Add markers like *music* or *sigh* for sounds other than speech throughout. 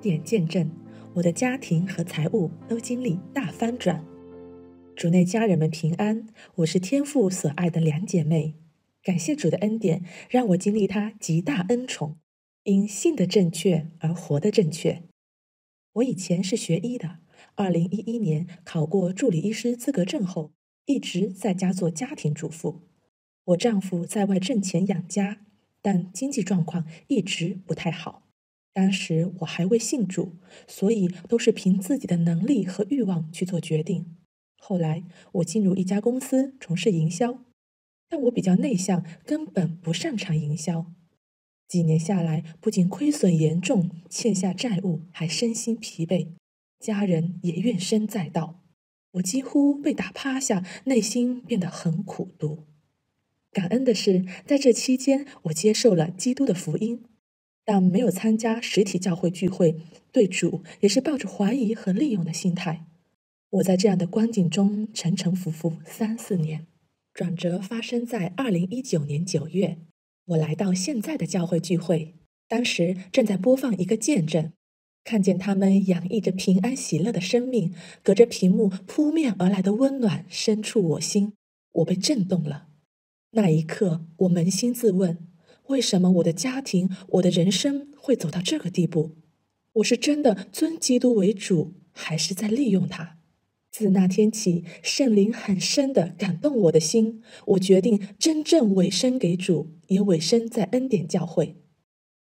典见证，我的家庭和财务都经历大翻转。主内家人们平安，我是天父所爱的两姐妹。感谢主的恩典，让我经历他极大恩宠，因信的正确而活得正确。我以前是学医的，二零一一年考过助理医师资格证后，一直在家做家庭主妇。我丈夫在外挣钱养家，但经济状况一直不太好。当时我还未信主，所以都是凭自己的能力和欲望去做决定。后来我进入一家公司从事营销，但我比较内向，根本不擅长营销。几年下来，不仅亏损严重，欠下债务，还身心疲惫，家人也怨声载道，我几乎被打趴下，内心变得很苦毒。感恩的是，在这期间，我接受了基督的福音。但没有参加实体教会聚会，对主也是抱着怀疑和利用的心态。我在这样的光景中沉沉浮浮三四年，转折发生在二零一九年九月，我来到现在的教会聚会，当时正在播放一个见证，看见他们洋溢着平安喜乐的生命，隔着屏幕扑面而来的温暖深处我心，我被震动了。那一刻，我扪心自问。为什么我的家庭、我的人生会走到这个地步？我是真的尊基督为主，还是在利用他？自那天起，圣灵很深的感动我的心，我决定真正委身给主，也委身在恩典教会。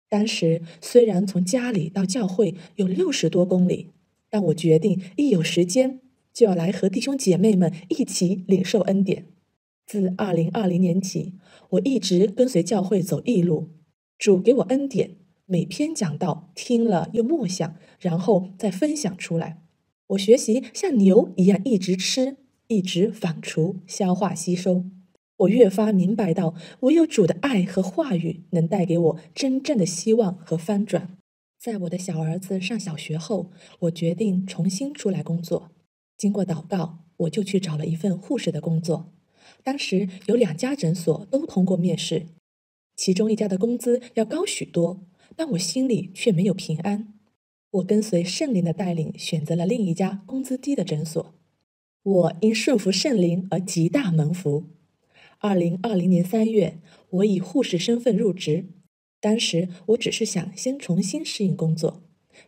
当时虽然从家里到教会有六十多公里，但我决定一有时间就要来和弟兄姐妹们一起领受恩典。自二零二零年起，我一直跟随教会走义路。主给我恩典，每篇讲道听了又默想，然后再分享出来。我学习像牛一样一直吃，一直反刍、消化、吸收。我越发明白到，唯有主的爱和话语能带给我真正的希望和翻转。在我的小儿子上小学后，我决定重新出来工作。经过祷告，我就去找了一份护士的工作。当时有两家诊所都通过面试，其中一家的工资要高许多，但我心里却没有平安。我跟随圣灵的带领，选择了另一家工资低的诊所。我因顺服圣灵而极大蒙福。二零二零年三月，我以护士身份入职。当时我只是想先重新适应工作，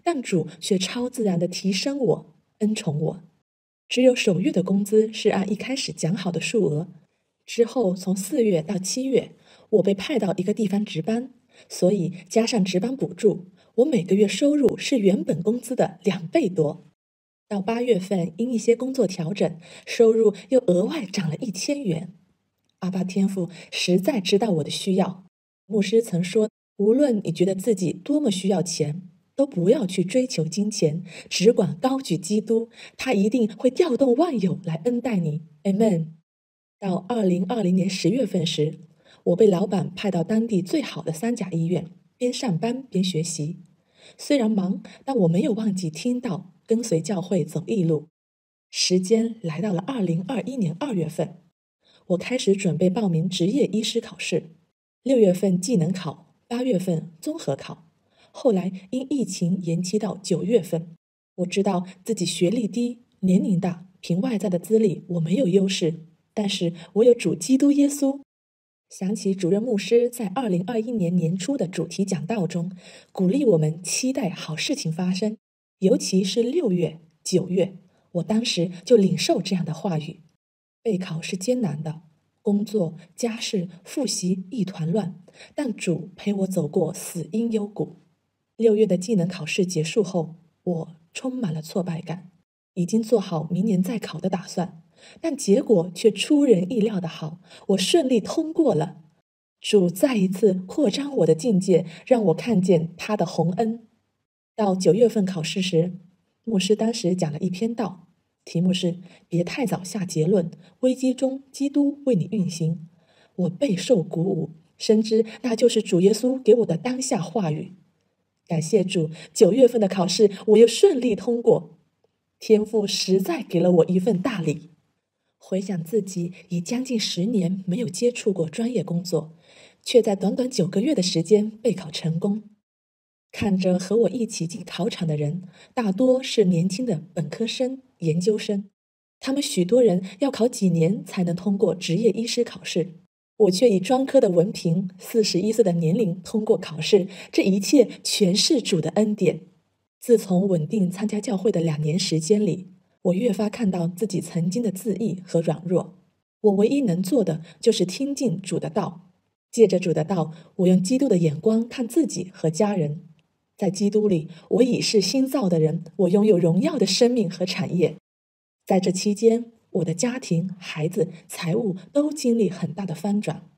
但主却超自然的提升我，恩宠我。只有首月的工资是按一开始讲好的数额，之后从四月到七月，我被派到一个地方值班，所以加上值班补助，我每个月收入是原本工资的两倍多。到八月份，因一些工作调整，收入又额外涨了一千元。阿巴天父实在知道我的需要，牧师曾说：“无论你觉得自己多么需要钱。”都不要去追求金钱，只管高举基督，他一定会调动万有来恩待你。Amen。到二零二零年十月份时，我被老板派到当地最好的三甲医院，边上班边学习。虽然忙，但我没有忘记听到，跟随教会走义路。时间来到了二零二一年二月份，我开始准备报名执业医师考试。六月份技能考，八月份综合考。后来因疫情延期到九月份，我知道自己学历低、年龄大，凭外在的资历我没有优势，但是我有主基督耶稣。想起主任牧师在二零二一年年初的主题讲道中，鼓励我们期待好事情发生，尤其是六月、九月，我当时就领受这样的话语。备考是艰难的，工作、家事、复习一团乱，但主陪我走过死荫幽谷。六月的技能考试结束后，我充满了挫败感，已经做好明年再考的打算，但结果却出人意料的好，我顺利通过了。主再一次扩张我的境界，让我看见他的洪恩。到九月份考试时，牧师当时讲了一篇道，题目是“别太早下结论，危机中基督为你运行”。我备受鼓舞，深知那就是主耶稣给我的当下话语。感谢主，九月份的考试我又顺利通过，天父实在给了我一份大礼。回想自己已将近十年没有接触过专业工作，却在短短九个月的时间备考成功，看着和我一起进考场的人，大多是年轻的本科生、研究生，他们许多人要考几年才能通过执业医师考试，我却以专科的文凭，四十一岁的年龄通过考试，这一切全是主的恩典。自从稳定参加教会的两年时间里，我越发看到自己曾经的自义和软弱。我唯一能做的就是听进主的道，借着主的道，我用基督的眼光看自己和家人。在基督里，我已是新造的人，我拥有荣耀的生命和产业。在这期间，我的家庭、孩子、财务都经历很大的翻转。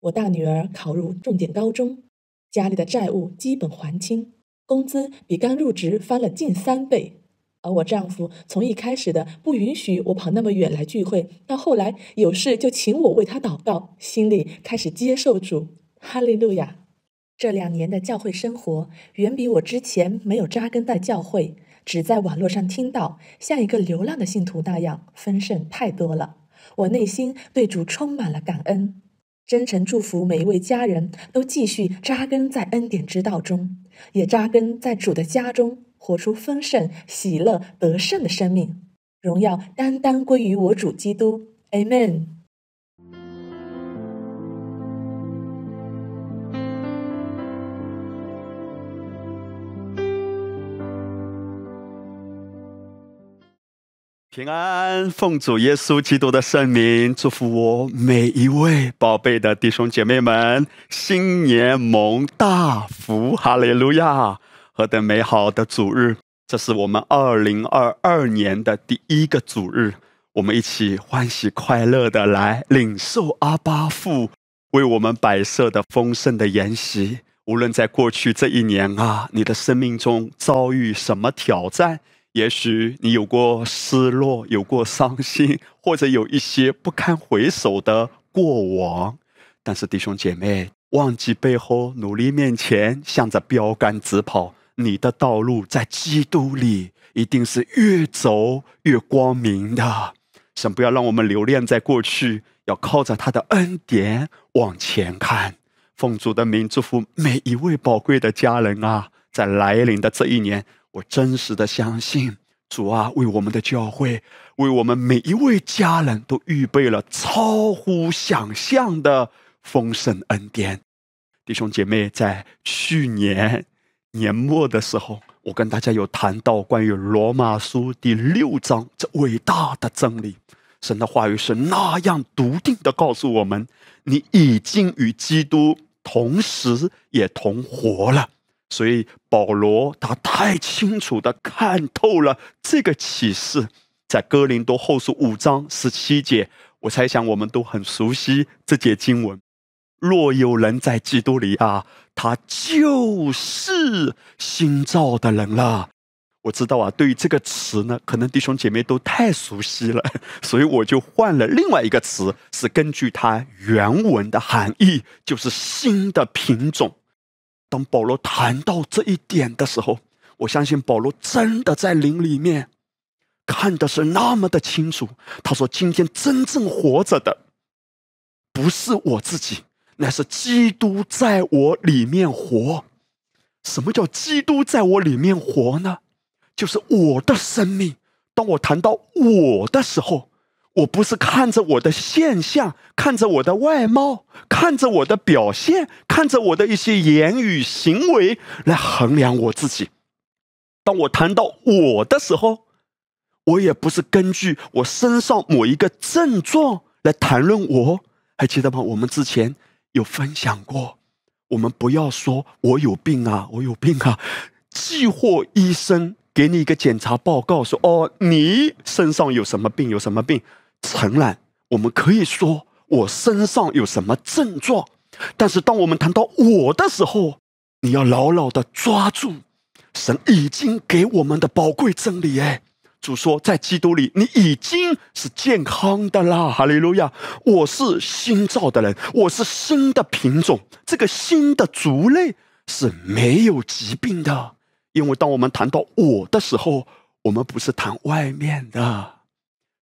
我大女儿考入重点高中，家里的债务基本还清，工资比刚入职翻了近三倍。而我丈夫从一开始的不允许我跑那么远来聚会，到后来有事就请我为他祷告，心里开始接受主。哈利路亚。这两年的教会生活，远比我之前没有扎根在教会，只在网络上听到，像一个流浪的信徒那样丰盛太多了。我内心对主充满了感恩，真诚祝福每一位家人都继续扎根在恩典之道中，也扎根在主的家中，活出丰盛、喜乐、得胜的生命。荣耀单单归于我主基督。Amen。平安，奉主耶稣基督的圣名，祝福我每一位宝贝的弟兄姐妹们，新年蒙大福，哈利路亚！何等美好的主日！这是我们二零二二年的第一个主日，我们一起欢喜快乐的来领受阿巴父为我们摆设的丰盛的筵席。无论在过去这一年啊，你的生命中遭遇什么挑战？也许你有过失落，有过伤心，或者有一些不堪回首的过往。但是弟兄姐妹，忘记背后，努力面前，向着标杆直跑。你的道路在基督里，一定是越走越光明的。神不要让我们留恋在过去，要靠着他的恩典往前看。奉主的名祝福每一位宝贵的家人啊，在来临的这一年。我真实的相信，主啊，为我们的教会，为我们每一位家人都预备了超乎想象的丰盛恩典。弟兄姐妹，在去年年末的时候，我跟大家有谈到关于罗马书第六章这伟大的真理。神的话语是那样笃定的告诉我们：你已经与基督同时也同活了。所以保罗他太清楚的看透了这个启示，在哥林多后书五章十七节，我猜想我们都很熟悉这节经文。若有人在基督里啊，他就是新造的人了。我知道啊，对于这个词呢，可能弟兄姐妹都太熟悉了，*laughs* 所以我就换了另外一个词，是根据它原文的含义，就是新的品种。当保罗谈到这一点的时候，我相信保罗真的在灵里面看的是那么的清楚。他说：“今天真正活着的，不是我自己，乃是基督在我里面活。什么叫基督在我里面活呢？就是我的生命。当我谈到我的时候。”我不是看着我的现象，看着我的外貌，看着我的表现，看着我的一些言语行为来衡量我自己。当我谈到我的时候，我也不是根据我身上某一个症状来谈论我。还记得吗？我们之前有分享过，我们不要说我有病啊，我有病啊。既或医生给你一个检查报告，说哦，你身上有什么病？有什么病？承认，我们可以说我身上有什么症状，但是当我们谈到我的时候，你要牢牢的抓住神已经给我们的宝贵真理。哎，主说，在基督里，你已经是健康的啦！哈利路亚！我是新造的人，我是新的品种，这个新的族类是没有疾病的。因为当我们谈到我的时候，我们不是谈外面的。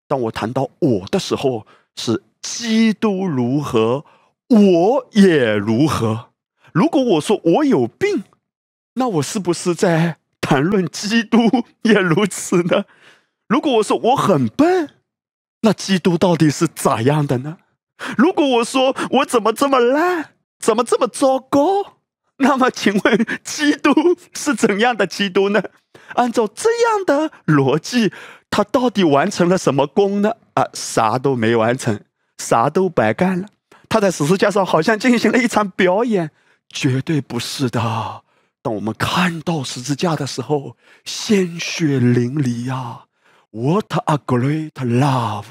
当我谈到我的时候，是基督如何，我也如何。如果我说我有病，那我是不是在谈论基督也如此呢？如果我说我很笨，那基督到底是咋样的呢？如果我说我怎么这么烂，怎么这么糟糕？那么，请问基督是怎样的基督呢？按照这样的逻辑，他到底完成了什么功呢？啊，啥都没完成，啥都白干了。他在十字架上好像进行了一场表演，绝对不是的。当我们看到十字架的时候，鲜血淋漓呀！What a great love！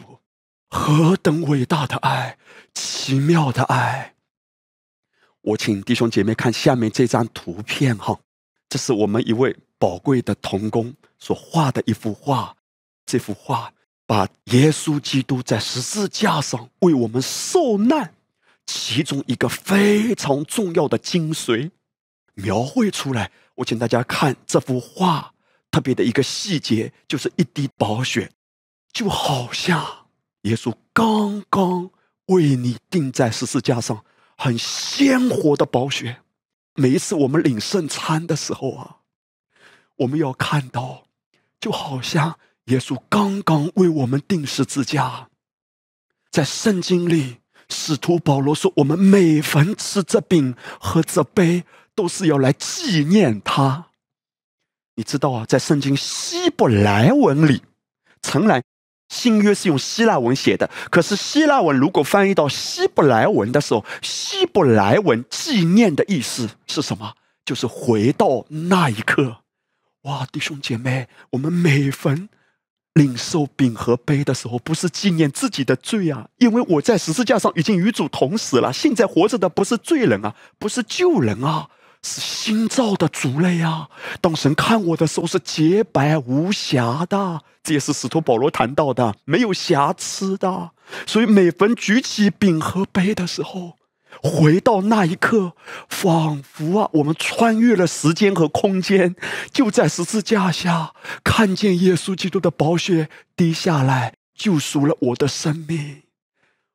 何等伟大的爱，奇妙的爱！我请弟兄姐妹看下面这张图片哈，这是我们一位宝贵的童工所画的一幅画。这幅画把耶稣基督在十字架上为我们受难，其中一个非常重要的精髓描绘出来。我请大家看这幅画，特别的一个细节就是一滴宝血，就好像耶稣刚刚为你钉在十字架上。很鲜活的宝血，每一次我们领圣餐的时候啊，我们要看到，就好像耶稣刚刚为我们定十字架。在圣经里，使徒保罗说：“我们每逢吃这饼喝这杯，都是要来纪念他。”你知道啊，在圣经希伯来文里，从来。新约是用希腊文写的，可是希腊文如果翻译到希伯来文的时候，希伯来文纪念的意思是什么？就是回到那一刻。哇，弟兄姐妹，我们每逢领受饼和杯的时候，不是纪念自己的罪啊，因为我在十字架上已经与主同死了。现在活着的不是罪人啊，不是旧人啊。是新造的族类啊！当神看我的时候是洁白无瑕的，这也是使徒保罗谈到的，没有瑕疵的。所以每逢举起饼和杯的时候，回到那一刻，仿佛啊，我们穿越了时间和空间，就在十字架下看见耶稣基督的宝血滴下来，救赎了我的生命。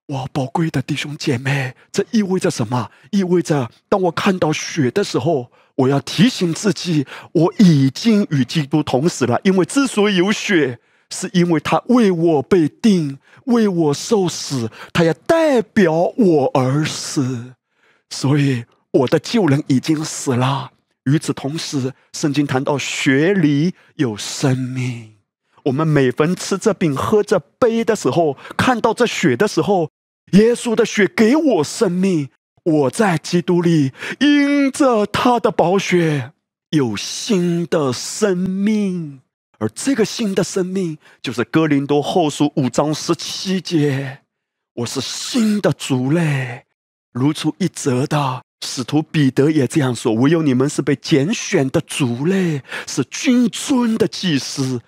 哇，宝贵的弟兄姐妹，这意味着什么？意味着当我看到血的时候，我要提醒自己，我已经与基督同死了。因为之所以有血，是因为他为我被定，为我受死，他要代表我而死，所以我的旧人已经死了。与此同时，圣经谈到血里有生命。我们每逢吃这饼、喝这杯的时候，看到这血的时候。耶稣的血给我生命，我在基督里，因着他的宝血有新的生命，而这个新的生命就是哥林多后书五章十七节，我是新的族类，如出一辙的使徒彼得也这样说：唯有你们是被拣选的族类，是君尊的祭司。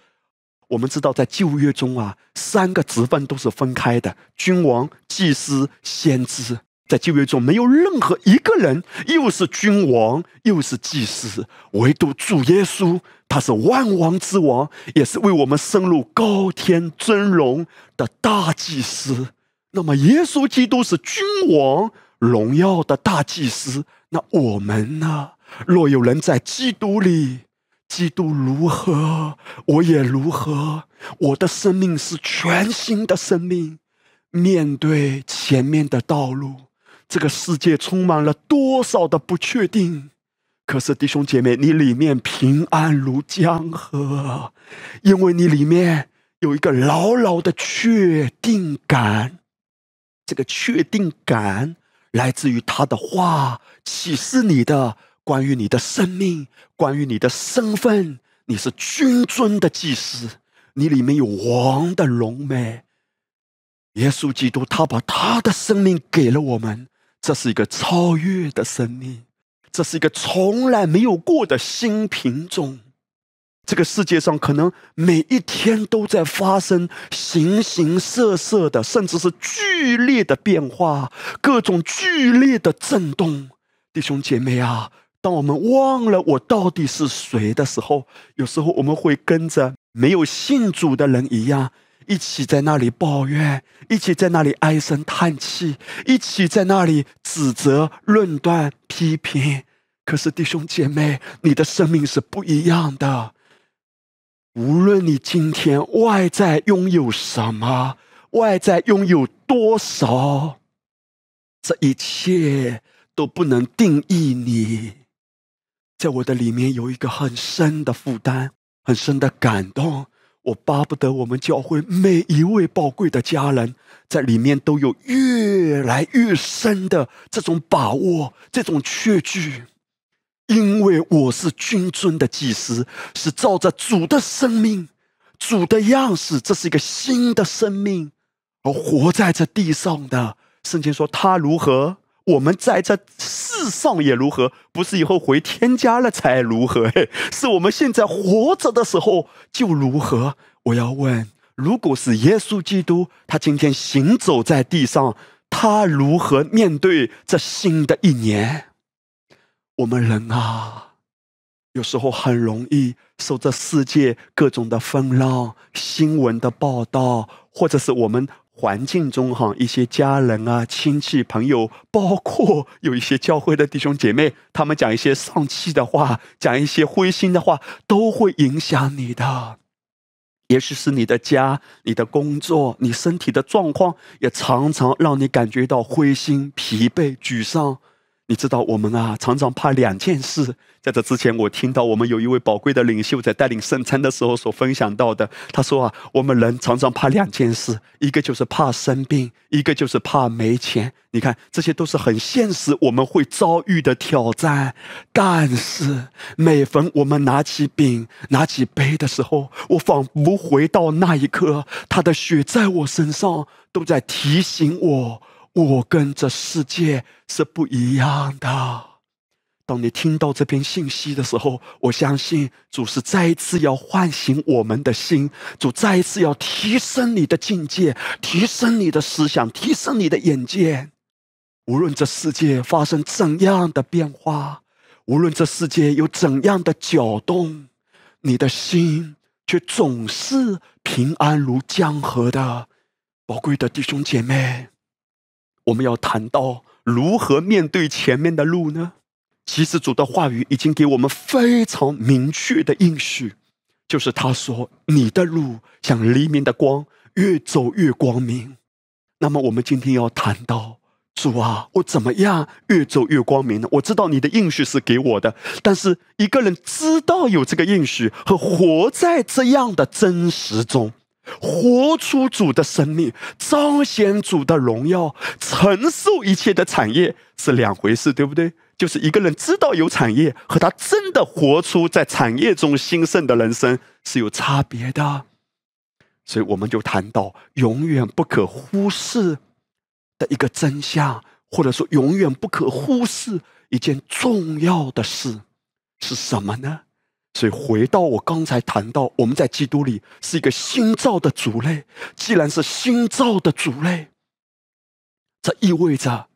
我们知道，在旧约中啊，三个职分都是分开的：君王、祭司、先知。在旧约中，没有任何一个人又是君王又是祭司，唯独主耶稣，他是万王之王，也是为我们升入高天尊荣的大祭司。那么，耶稣基督是君王荣耀的大祭司，那我们呢？若有人在基督里。基督如何，我也如何。我的生命是全新的生命。面对前面的道路，这个世界充满了多少的不确定。可是弟兄姐妹，你里面平安如江河，因为你里面有一个牢牢的确定感。这个确定感来自于他的话启示你的。关于你的生命，关于你的身份，你是君尊的祭司，你里面有王的荣美。耶稣基督，他把他的生命给了我们，这是一个超越的生命，这是一个从来没有过的新品种。这个世界上可能每一天都在发生形形色色的，甚至是剧烈的变化，各种剧烈的震动。弟兄姐妹啊！当我们忘了我到底是谁的时候，有时候我们会跟着没有信主的人一样，一起在那里抱怨，一起在那里唉声叹气，一起在那里指责、论断、批评。可是弟兄姐妹，你的生命是不一样的。无论你今天外在拥有什么，外在拥有多少，这一切都不能定义你。在我的里面有一个很深的负担，很深的感动。我巴不得我们教会每一位宝贵的家人，在里面都有越来越深的这种把握，这种确据。因为我是君尊的祭司，是照着主的生命、主的样式，这是一个新的生命，而活在这地上的。圣经说他如何，我们在这世上也如何，不是以后回天家了才如何，嘿，是我们现在活着的时候就如何。我要问，如果是耶稣基督，他今天行走在地上，他如何面对这新的一年？我们人啊，有时候很容易受这世界各种的风浪、新闻的报道，或者是我们环境中哈一些家人啊、亲戚朋友，包括有一些教会的弟兄姐妹，他们讲一些丧气的话，讲一些灰心的话，都会影响你的。也许是你的家、你的工作、你身体的状况，也常常让你感觉到灰心、疲惫、沮丧。你知道我们啊，常常怕两件事。在这之前，我听到我们有一位宝贵的领袖在带领圣餐的时候所分享到的。他说啊，我们人常常怕两件事，一个就是怕生病，一个就是怕没钱。你看，这些都是很现实，我们会遭遇的挑战。但是，每逢我们拿起饼、拿起杯的时候，我仿佛回到那一刻，他的血在我身上，都在提醒我。我跟这世界是不一样的。当你听到这篇信息的时候，我相信主是再一次要唤醒我们的心，主再一次要提升你的境界，提升你的思想，提升你的眼界。无论这世界发生怎样的变化，无论这世界有怎样的搅动，你的心却总是平安如江河的。宝贵的弟兄姐妹。我们要谈到如何面对前面的路呢？其实主的话语已经给我们非常明确的应许，就是他说：“你的路像黎明的光，越走越光明。”那么我们今天要谈到主啊，我怎么样越走越光明呢？我知道你的应许是给我的，但是一个人知道有这个应许和活在这样的真实中。活出主的生命，彰显主的荣耀，承受一切的产业是两回事，对不对？就是一个人知道有产业，和他真的活出在产业中兴盛的人生是有差别的。所以我们就谈到永远不可忽视的一个真相，或者说永远不可忽视一件重要的事是什么呢？所以，回到我刚才谈到，我们在基督里是一个新造的族类。既然是新造的族类，这意味着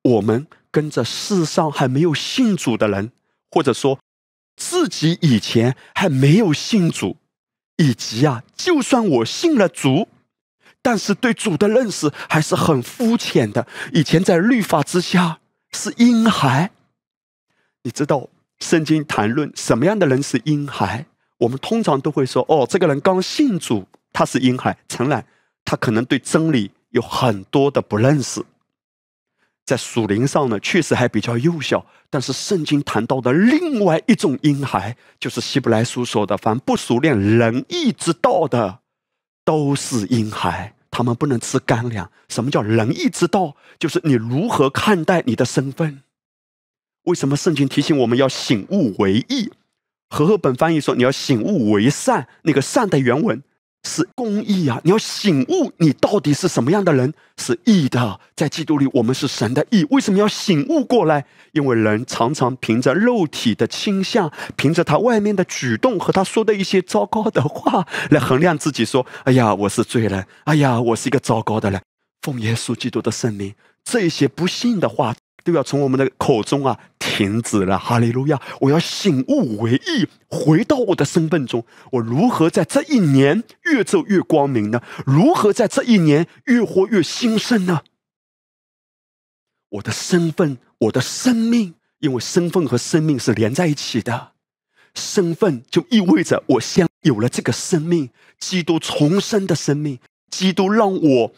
我们跟着世上还没有信主的人，或者说自己以前还没有信主，以及啊，就算我信了主，但是对主的认识还是很肤浅的。以前在律法之下是婴孩，你知道。圣经谈论什么样的人是婴孩，我们通常都会说：“哦，这个人刚信主，他是婴孩。”诚然，他可能对真理有很多的不认识，在属灵上呢，确实还比较幼小。但是圣经谈到的另外一种婴孩，就是希伯来书说的：“凡不熟练仁义之道的，都是婴孩。他们不能吃干粮。”什么叫仁义之道？就是你如何看待你的身份。为什么圣经提醒我们要醒悟为义？和合本翻译说你要醒悟为善。那个善的原文是公义啊！你要醒悟你到底是什么样的人，是义的。在基督里，我们是神的义。为什么要醒悟过来？因为人常常凭着肉体的倾向，凭着他外面的举动和他说的一些糟糕的话来衡量自己，说：“哎呀，我是罪人！哎呀，我是一个糟糕的人。”奉耶稣基督的圣名，这些不幸的话。都要从我们的口中啊停止了，哈利路亚！我要醒悟为意，回到我的身份中。我如何在这一年越走越光明呢？如何在这一年越活越兴盛呢？我的身份，我的生命因为身份和生命是连在一起的。身份就意味着我先有了这个生命，基督重生的生命，基督让我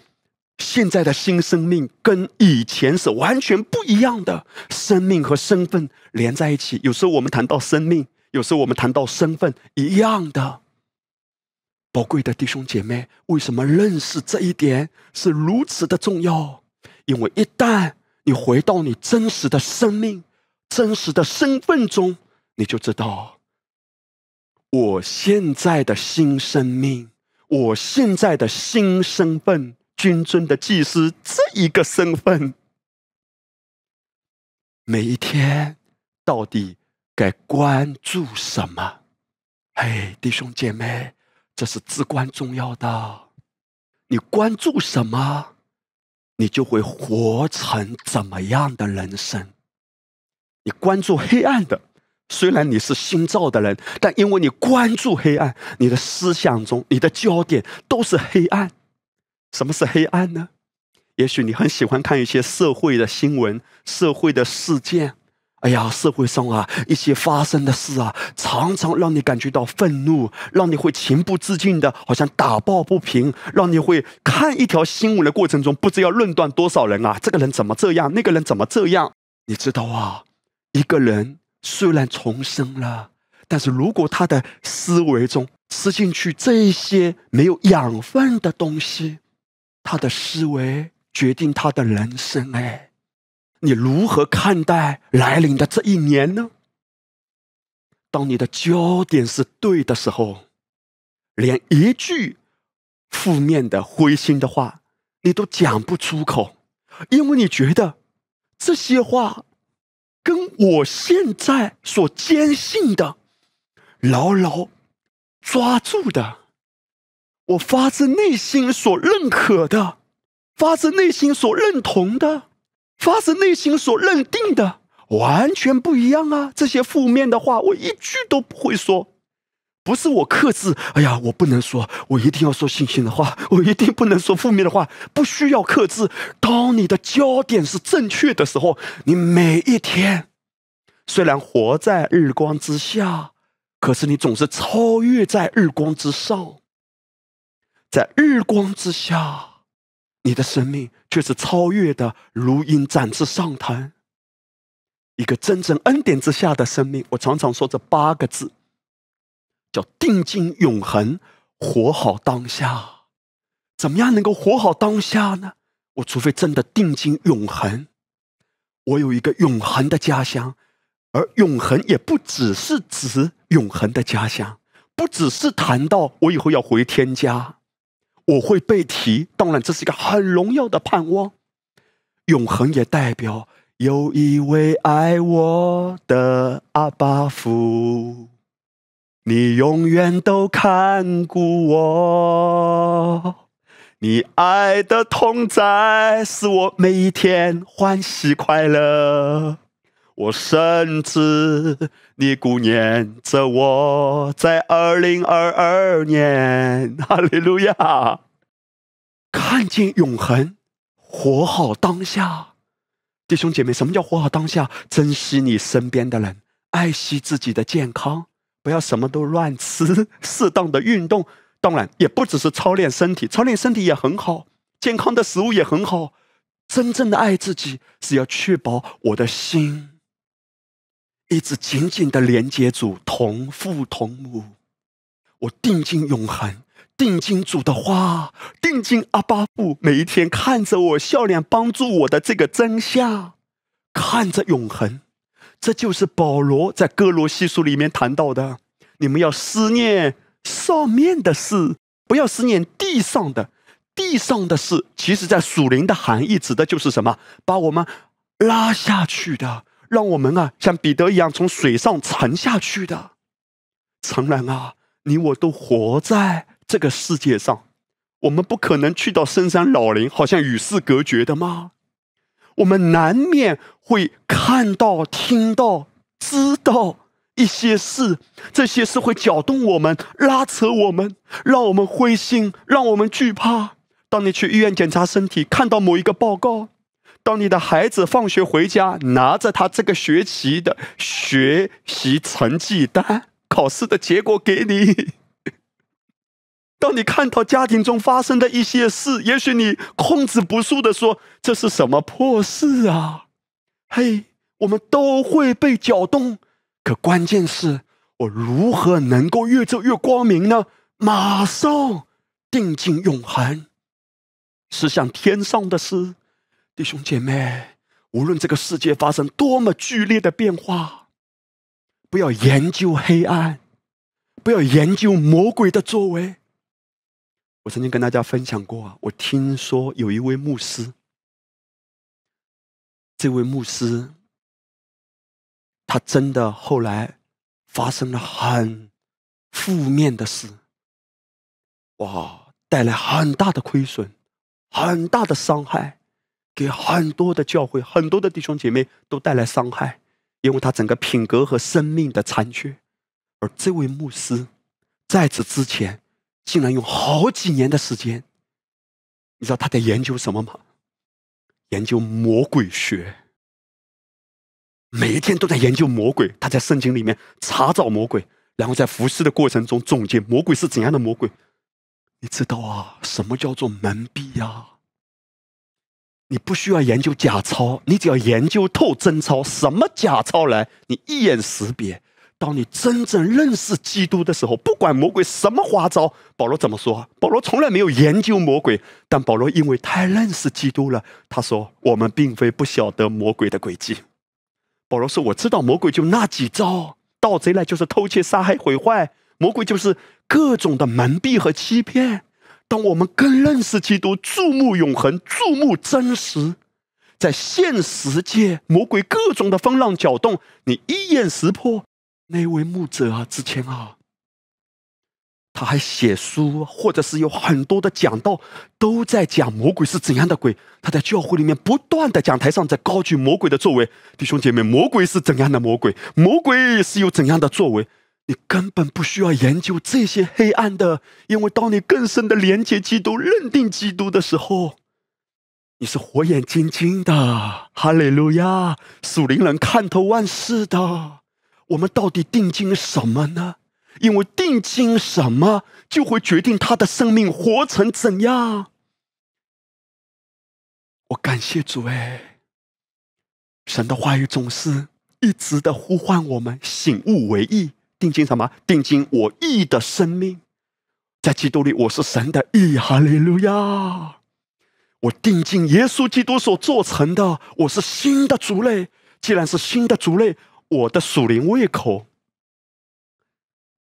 现在的新生命跟以前是完全不一样的。生命和身份连在一起，有时候我们谈到生命，有时候我们谈到身份，一样的。宝贵的弟兄姐妹，为什么认识这一点是如此的重要？因为一旦你回到你真实的生命、真实的身份中，你就知道，我现在的新生命，我现在的新身份——君尊的祭司这一个身份，每一天到底该关注什么？哎，弟兄姐妹。这是至关重要的。你关注什么，你就会活成怎么样的人生。你关注黑暗的，虽然你是新造的人，但因为你关注黑暗，你的思想中、你的焦点都是黑暗。什么是黑暗呢？也许你很喜欢看一些社会的新闻、社会的事件。哎呀，社会上啊，一些发生的事啊，常常让你感觉到愤怒，让你会情不自禁的，好像打抱不平，让你会看一条新闻的过程中，不知要论断多少人啊，这个人怎么这样，那个人怎么这样？你知道啊，一个人虽然重生了，但是如果他的思维中吃进去这些没有养分的东西，他的思维决定他的人生，哎。你如何看待来临的这一年呢？当你的焦点是对的时候，连一句负面的、灰心的话你都讲不出口，因为你觉得这些话跟我现在所坚信的、牢牢抓住的、我发自内心所认可的、发自内心所认同的。发自内心所认定的完全不一样啊！这些负面的话，我一句都不会说。不是我克制，哎呀，我不能说，我一定要说信心的话，我一定不能说负面的话，不需要克制。当你的焦点是正确的时候，你每一天虽然活在日光之下，可是你总是超越在日光之上，在日光之下。你的生命却是超越的，如鹰展翅上腾。一个真正恩典之下的生命，我常常说这八个字，叫定睛永恒，活好当下。怎么样能够活好当下呢？我除非真的定睛永恒，我有一个永恒的家乡，而永恒也不只是指永恒的家乡，不只是谈到我以后要回天家。我会被提，当然这是一个很荣耀的盼望。永恒也代表有一位爱我的阿爸父，你永远都看顾我，你爱的同在使我每一天欢喜快乐。我深知你顾念着我，在二零二二年，*laughs* 哈利路亚！看见永恒，活好当下，弟兄姐妹，什么叫活好当下？珍惜你身边的人，爱惜自己的健康，不要什么都乱吃，*laughs* 适当的运动，当然也不只是操练身体，操练身体也很好，健康的食物也很好。真正的爱自己，是要确保我的心。一直紧紧的连接主，同父同母。我定睛永恒，定睛主的话，定睛阿巴父，每一天看着我笑脸，帮助我的这个真相，看着永恒。这就是保罗在哥罗西书里面谈到的：你们要思念上面的事，不要思念地上的。地上的事，其实在属灵的含义，指的就是什么？把我们拉下去的。让我们啊，像彼得一样从水上沉下去的。诚然啊，你我都活在这个世界上，我们不可能去到深山老林，好像与世隔绝的吗？我们难免会看到、听到、知道一些事，这些事会搅动我们、拉扯我们，让我们灰心，让我们惧怕。当你去医院检查身体，看到某一个报告。当你的孩子放学回家，拿着他这个学期的学习成绩单、考试的结果给你。当你看到家庭中发生的一些事，也许你控制不住的说：“这是什么破事啊？”嘿，我们都会被搅动。可关键是我如何能够越走越光明呢？马上定睛永恒，是像天上的事。弟兄姐妹，无论这个世界发生多么剧烈的变化，不要研究黑暗，不要研究魔鬼的作为。我曾经跟大家分享过啊，我听说有一位牧师，这位牧师，他真的后来发生了很负面的事，哇，带来很大的亏损，很大的伤害，给很多的教会、很多的弟兄姐妹都带来伤害，因为他整个品格和生命的残缺。而这位牧师在此之前。竟然用好几年的时间，你知道他在研究什么吗？研究魔鬼学，每一天都在研究魔鬼。他在圣经里面查找魔鬼，然后在服侍的过程中总结魔鬼是怎样的魔鬼。你知道啊，什么叫做蒙蔽呀？你不需要研究假钞，你只要研究透真钞。什么假钞来，你一眼识别。当你真正认识基督的时候，不管魔鬼什么花招，保罗怎么说？保罗从来没有研究魔鬼，但保罗因为太认识基督了，他说：“我们并非不晓得魔鬼的诡计。”保罗说：“我知道魔鬼就那几招，盗贼来就是偷窃、杀害、毁坏，魔鬼就是各种的蒙蔽和欺骗。当我们更认识基督，注目永恒，注目真实，在现实界，魔鬼各种的风浪搅动，你一眼识破。”那位牧者啊，之前啊，他还写书，或者是有很多的讲道，都在讲魔鬼是怎样的鬼。他在教会里面不断的讲台上在高举魔鬼的作为，弟兄姐妹，魔鬼是怎样的魔鬼？魔鬼是有怎样的作为？你根本不需要研究这些黑暗的，因为当你更深的连接基督、认定基督的时候，你是火眼金睛的。哈利路亚，属灵人看透万事的。我们到底定睛什么呢？因为定睛什么，就会决定他的生命活成怎样。我感谢主哎，神的话语总是一直的呼唤我们醒悟为义，定睛什么？定睛我义的生命，在基督里我是神的义，哈利路亚！我定睛耶稣基督所做成的，我是新的族类。既然是新的族类。我的属灵胃口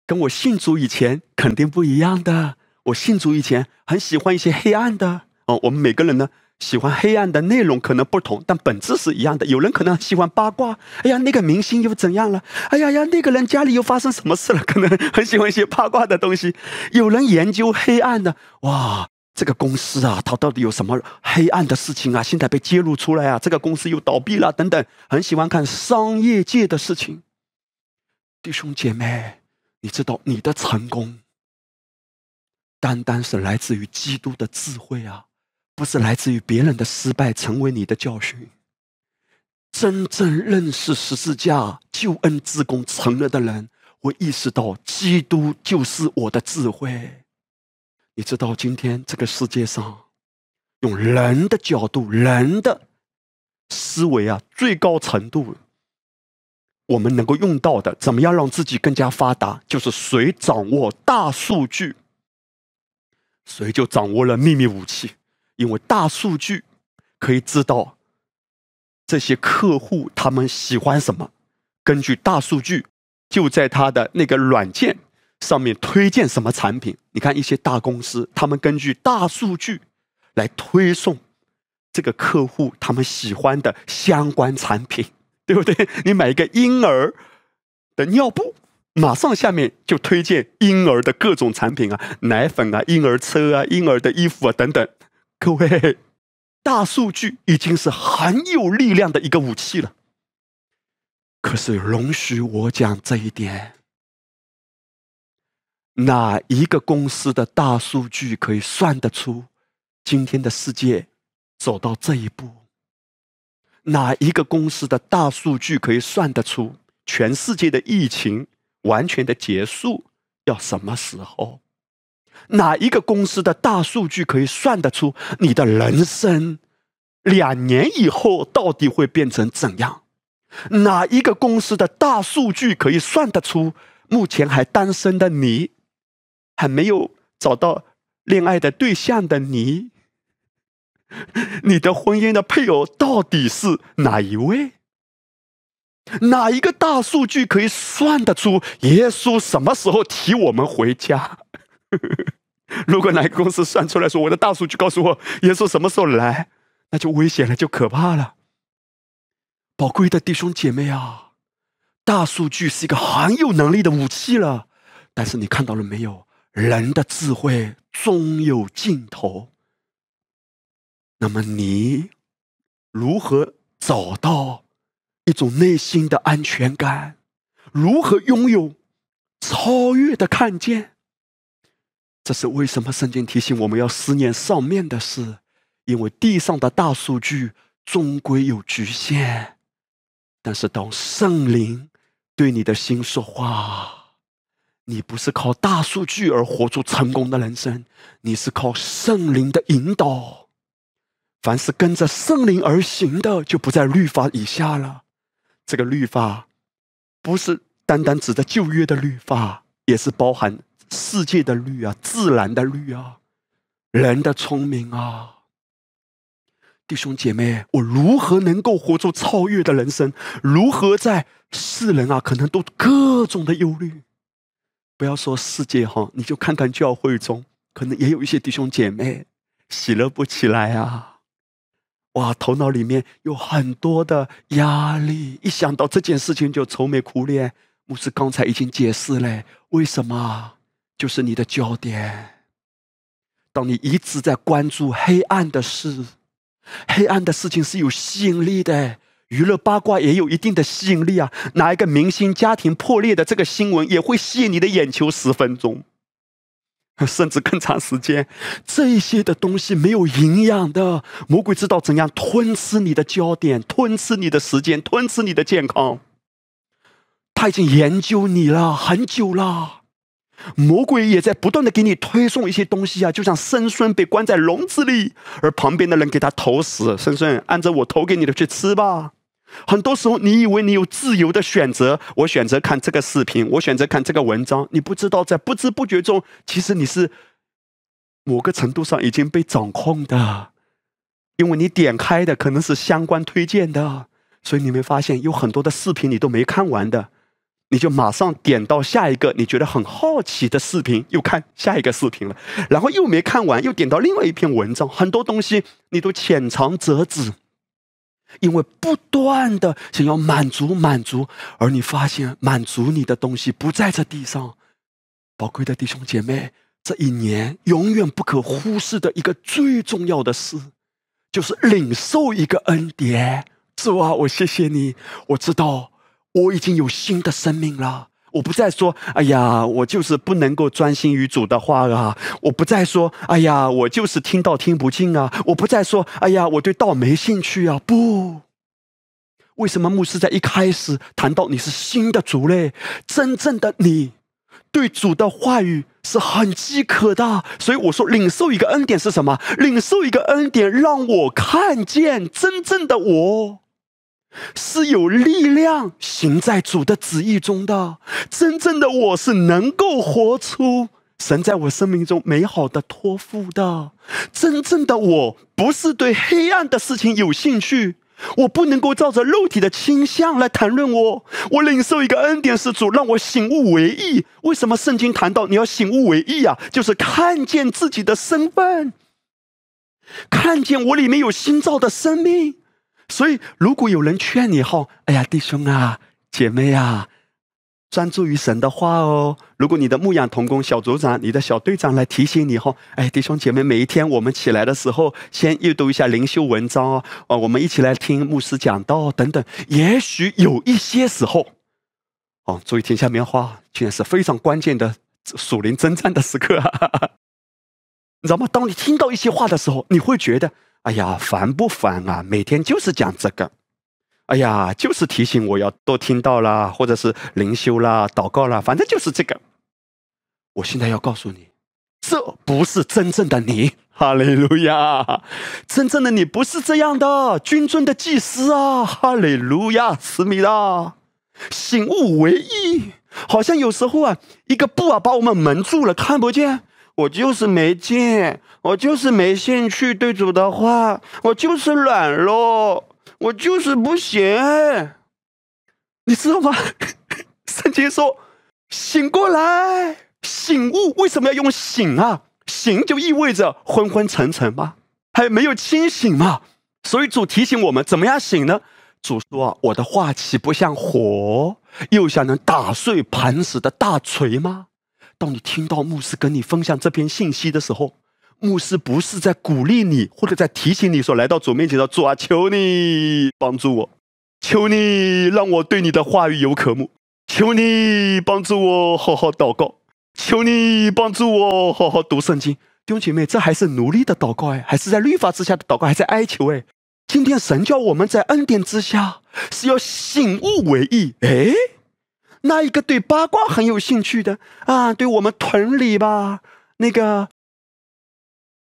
跟我信主以前肯定不一样的。我信主以前很喜欢一些黑暗的哦。我们每个人呢喜欢黑暗的内容可能不同，但本质是一样的。有人可能喜欢八卦，哎呀，那个明星又怎样了？哎呀呀，那个人家里又发生什么事了？可能很喜欢一些八卦的东西。有人研究黑暗的，哇。这个公司啊，它到底有什么黑暗的事情啊？现在被揭露出来啊！这个公司又倒闭了，等等，很喜欢看商业界的事情。弟兄姐妹，你知道你的成功，单单是来自于基督的智慧啊，不是来自于别人的失败成为你的教训。真正认识十字架救恩之功成了的人，会意识到基督就是我的智慧。你知道今天这个世界上，用人的角度、人的思维啊，最高程度，我们能够用到的，怎么样让自己更加发达？就是谁掌握大数据，谁就掌握了秘密武器。因为大数据可以知道这些客户他们喜欢什么，根据大数据，就在他的那个软件。上面推荐什么产品？你看一些大公司，他们根据大数据来推送这个客户他们喜欢的相关产品，对不对？你买一个婴儿的尿布，*laughs* 马上下面就推荐婴儿的各种产品啊，奶粉啊、婴儿车啊、婴儿的衣服啊等等。各位，大数据已经是很有力量的一个武器了。可是，容许我讲这一点。哪一个公司的大数据可以算得出今天的世界走到这一步？哪一个公司的大数据可以算得出全世界的疫情完全的结束要什么时候？哪一个公司的大数据可以算得出你的人生两年以后到底会变成怎样？哪一个公司的大数据可以算得出目前还单身的你，还没有找到恋爱的对象的你？你的婚姻的配偶到底是哪一位？哪一个大数据可以算得出耶稣什么时候提我们回家？*laughs* 如果哪个公司算出来说我的大数据告诉我耶稣什么时候来，那就危险了，就可怕了。宝贵的弟兄姐妹啊，大数据是一个很有能力的武器了，但是你看到了没有？人的智慧终有尽头。那么你如何找到一种内心的安全感？如何拥有超越的看见？这是为什么？圣经提醒我们要思念上面的事，因为地上的大数据终归有局限。但是当圣灵对你的心说话，你不是靠大数据而活出成功的人生，你是靠圣灵的引导。凡是跟着圣灵而行的，就不在律法以下了。这个律法不是单单指的旧约的律法，也是包含世界的律啊、自然的律啊、人的聪明啊。弟兄姐妹，我如何能够活出超越的人生？如何在世人啊，可能都各种的忧虑？不要说世界哈，你就看看教会中，可能也有一些弟兄姐妹喜乐不起来啊。哇，头脑里面有很多的压力，一想到这件事情就愁眉苦脸。牧师刚才已经解释了，为什么？就是你的焦点。当你一直在关注黑暗的事，黑暗的事情是有吸引力的，娱乐八卦也有一定的吸引力啊。哪一个明星家庭破裂的这个新闻，也会吸引你的眼球十分钟。甚至更长时间，这些的东西没有营养的。魔鬼知道怎样吞吃你的焦点，吞吃你的时间，吞吃你的健康。他已经研究你了很久了。魔鬼也在不断的给你推送一些东西啊，就像生孙被关在笼子里，而旁边的人给他投食。生孙，按照我投给你的去吃吧。很多时候，你以为你有自由的选择，我选择看这个视频，我选择看这个文章。你不知道，在不知不觉中，其实你是某个程度上已经被掌控的，因为你点开的可能是相关推荐的，所以你没发现有很多的视频你都没看完的，你就马上点到下一个你觉得很好奇的视频，又看下一个视频了，然后又没看完，又点到另外一篇文章，很多东西你都浅尝辄止。因为不断的想要满足满足，而你发现满足你的东西不在这地上。宝贵的弟兄姐妹，这一年永远不可忽视的一个最重要的事，就是领受一个恩典。主啊，我谢谢你，我知道我已经有新的生命了。我不再说，哎呀，我就是不能够专心于主的话啊！我不再说，哎呀，我就是听到听不进啊！我不再说，哎呀，我对道没兴趣啊！不，为什么牧师在一开始谈到你是新的族类，真正的你对主的话语是很饥渴的？所以我说，领受一个恩典是什么？领受一个恩典，让我看见真正的我。是有力量行在主的旨意中的，真正的我是能够活出神在我生命中美好的托付的。真正的我不是对黑暗的事情有兴趣，我不能够照着肉体的倾向来谈论我。我领受一个恩典，是主让我醒悟为义。为什么圣经谈到你要醒悟为义啊？就是看见自己的身份，看见我里面有新造的生命。所以，如果有人劝你后，哎呀，弟兄啊，姐妹啊，专注于神的话哦。如果你的牧养同工小组长、你的小队长来提醒你后，哎，弟兄姐妹，每一天我们起来的时候，先阅读一下灵修文章哦。哦，我们一起来听牧师讲道等等。也许有一些时候，哦，注意听下面话，现在是非常关键的属灵征战的时刻，你知道吗？当你听到一些话的时候，你会觉得。哎呀，烦不烦啊？每天就是讲这个，哎呀，就是提醒我要多听到啦，或者是灵修啦、祷告啦，反正就是这个。我现在要告诉你，这不是真正的你，哈利路亚！真正的你不是这样的，君尊的祭司啊，哈利路亚！思密达，醒悟为一，好像有时候啊，一个布啊把我们蒙住了，看不见。我就是没见，我就是没兴趣对主的话，我就是软弱，我就是不行，你知道吗？圣经说，醒过来，醒悟，为什么要用醒啊？醒就意味着昏昏沉沉吗？还没有清醒吗？所以主提醒我们，怎么样醒呢？主说：“我的话岂不像火，又像能打碎磐石的大锤吗？”当你听到牧师跟你分享这篇信息的时候，牧师不是在鼓励你，或者在提醒你说：“来到主面前说，主啊，求你帮助我，求你让我对你的话语有渴慕，求你帮助我好好祷告，求你帮助我好好读圣经。”弟兄姐妹，这还是奴隶的祷告哎，还是在律法之下的祷告，还在哀求哎。今天神叫我们在恩典之下是要醒悟为义哎。那一个对八卦很有兴趣的啊，对我们屯里吧，那个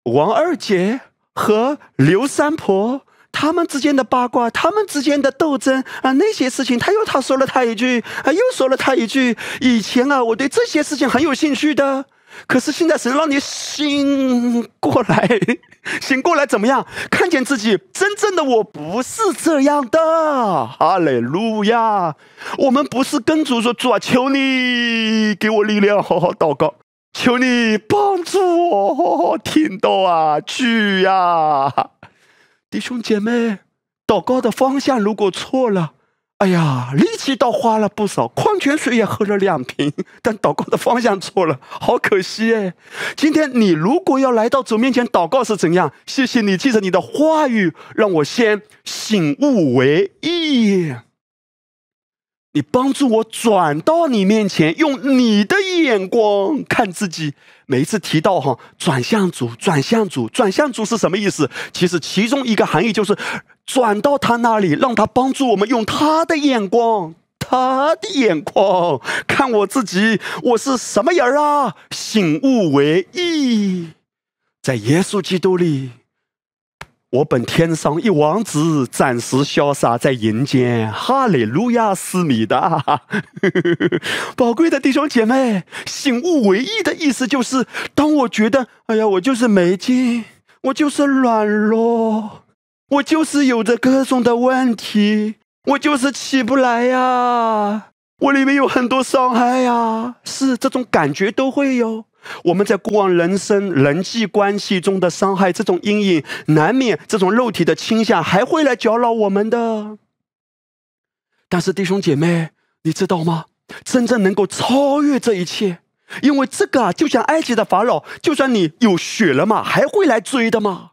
王二姐和刘三婆他们之间的八卦，他们之间的斗争啊，那些事情，他又他说了他一句，啊，又说了他一句。以前啊，我对这些事情很有兴趣的。可是现在神让你醒过来，*laughs* 醒过来怎么样？看见自己真正的我不是这样的，哈利路亚！我们不是跟主说主啊，求你给我力量，好好祷告，求你帮助我听到啊，去呀，弟兄姐妹，祷告的方向如果错了。哎呀，力气倒花了不少，矿泉水也喝了两瓶，但祷告的方向错了，好可惜哎！今天你如果要来到主面前祷告是怎样？谢谢你记着你的话语，让我先醒悟为义。你帮助我转到你面前，用你的眼光看自己。每一次提到哈，转向主，转向主，转向主是什么意思？其实其中一个含义就是转到他那里，让他帮助我们用他的眼光，他的眼光看我自己，我是什么人啊？醒悟为义，在耶稣基督里。我本天上一王子，暂时潇洒在人间。哈利路亚，思密达！*laughs* 宝贵的弟兄姐妹，醒悟为义的意思就是：当我觉得，哎呀，我就是没劲，我就是软弱，我就是有着各种的问题，我就是起不来呀，我里面有很多伤害呀，是这种感觉都会有。我们在过往人生人际关系中的伤害，这种阴影难免，这种肉体的倾向还会来搅扰我们的。但是弟兄姐妹，你知道吗？真正能够超越这一切，因为这个啊，就像埃及的法老，就算你有血了嘛，还会来追的嘛。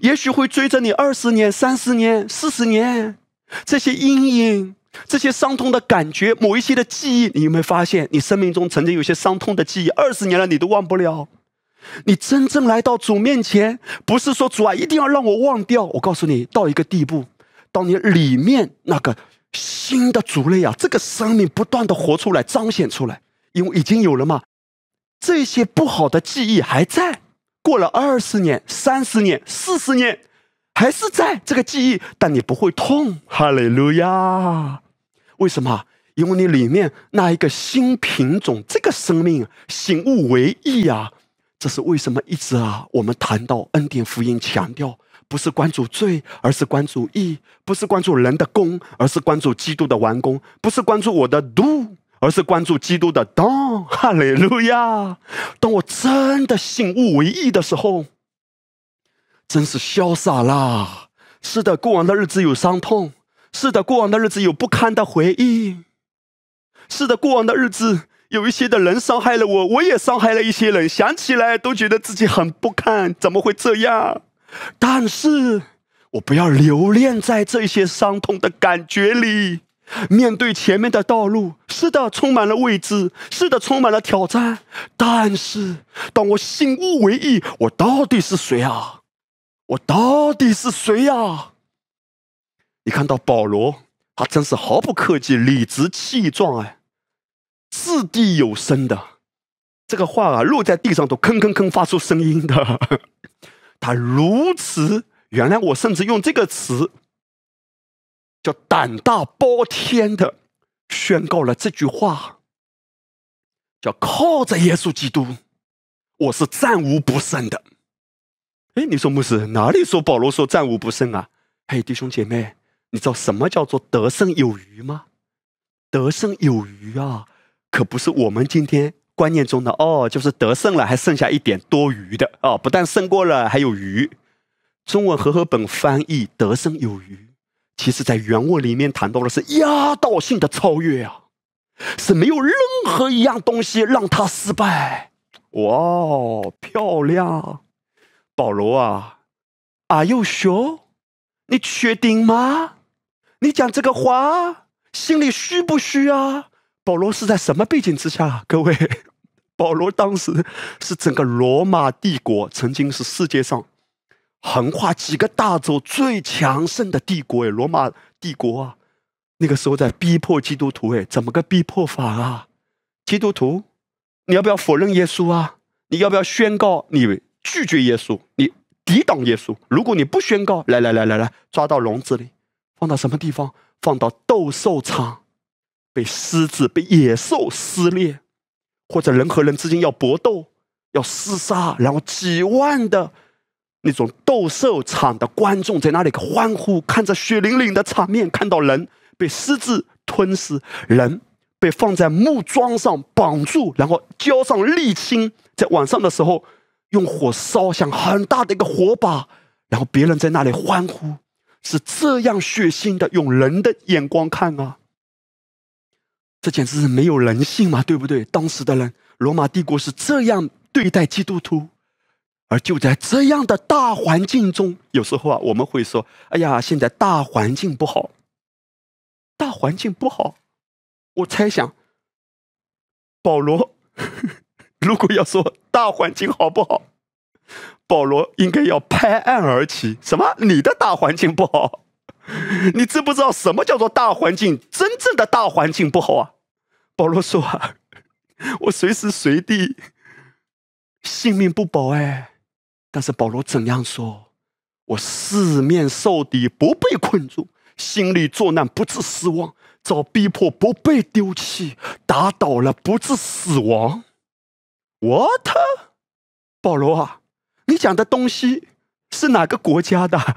也许会追着你二十年、三十年、四十年，这些阴影。这些伤痛的感觉，某一些的记忆，你有没有发现，你生命中曾经有些伤痛的记忆，二十年了你都忘不了？你真正来到主面前，不是说主啊一定要让我忘掉。我告诉你，到一个地步，当你里面那个新的主类啊，这个生命不断的活出来、彰显出来，因为已经有了嘛。这些不好的记忆还在，过了二十年、三十年、四十年。还是在这个记忆，但你不会痛。哈利路亚！为什么？因为你里面那一个新品种，这个生命醒悟为义啊！这是为什么一直啊？我们谈到恩典福音，强调不是关注罪，而是关注义；不是关注人的功，而是关注基督的完工；不是关注我的 do，而是关注基督的 don。哈利路亚！当我真的醒悟为义的时候。真是潇洒啦！是的，过往的日子有伤痛；是的，过往的日子有不堪的回忆；是的，过往的日子有一些的人伤害了我，我也伤害了一些人。想起来都觉得自己很不堪，怎么会这样？但是我不要留恋在这些伤痛的感觉里，面对前面的道路，是的，充满了未知；是的，充满了挑战。但是，当我醒悟为意，我到底是谁啊？我到底是谁呀？你看到保罗，他真是毫不客气、理直气壮哎，掷地有声的，这个话啊落在地上都吭吭吭发出声音的。*laughs* 他如此，原来我甚至用这个词叫胆大包天的宣告了这句话，叫靠着耶稣基督，我是战无不胜的。哎，你说牧师哪里说保罗说战无不胜啊？嘿，弟兄姐妹，你知道什么叫做得胜有余吗？得胜有余啊，可不是我们今天观念中的哦，就是得胜了还剩下一点多余的哦，不但胜过了，还有余。中文和合本翻译“得胜有余”，其实在原文里面谈到的是压倒性的超越啊，是没有任何一样东西让他失败。哇，漂亮！保罗啊，Are you sure？你确定吗？你讲这个话心里虚不虚啊？保罗是在什么背景之下？各位，*laughs* 保罗当时是整个罗马帝国曾经是世界上横跨几个大洲最强盛的帝国诶，罗马帝国啊，那个时候在逼迫基督徒诶，怎么个逼迫法啊？基督徒，你要不要否认耶稣啊？你要不要宣告你？拒绝耶稣，你抵挡耶稣。如果你不宣告，来来来来来，抓到笼子里，放到什么地方？放到斗兽场，被狮子、被野兽撕裂，或者人和人之间要搏斗、要厮杀，然后几万的那种斗兽场的观众在那里欢呼，看着血淋淋的场面，看到人被狮子吞噬，人被放在木桩上绑住，然后浇上沥青，在晚上的时候。用火烧像很大的一个火把，然后别人在那里欢呼，是这样血腥的。用人的眼光看啊，这简直是没有人性嘛，对不对？当时的人，罗马帝国是这样对待基督徒，而就在这样的大环境中，有时候啊，我们会说：“哎呀，现在大环境不好，大环境不好。”我猜想，保罗。*laughs* 如果要说大环境好不好，保罗应该要拍案而起。什么？你的大环境不好？你知不知道什么叫做大环境？真正的大环境不好啊！保罗说啊，*laughs* 我随时随地性命不保哎。但是保罗怎样说？我四面受敌，不被困住；心里作难，不致失望；遭逼迫，不被丢弃；打倒了，不致死亡。What，保罗啊，你讲的东西是哪个国家的？*laughs*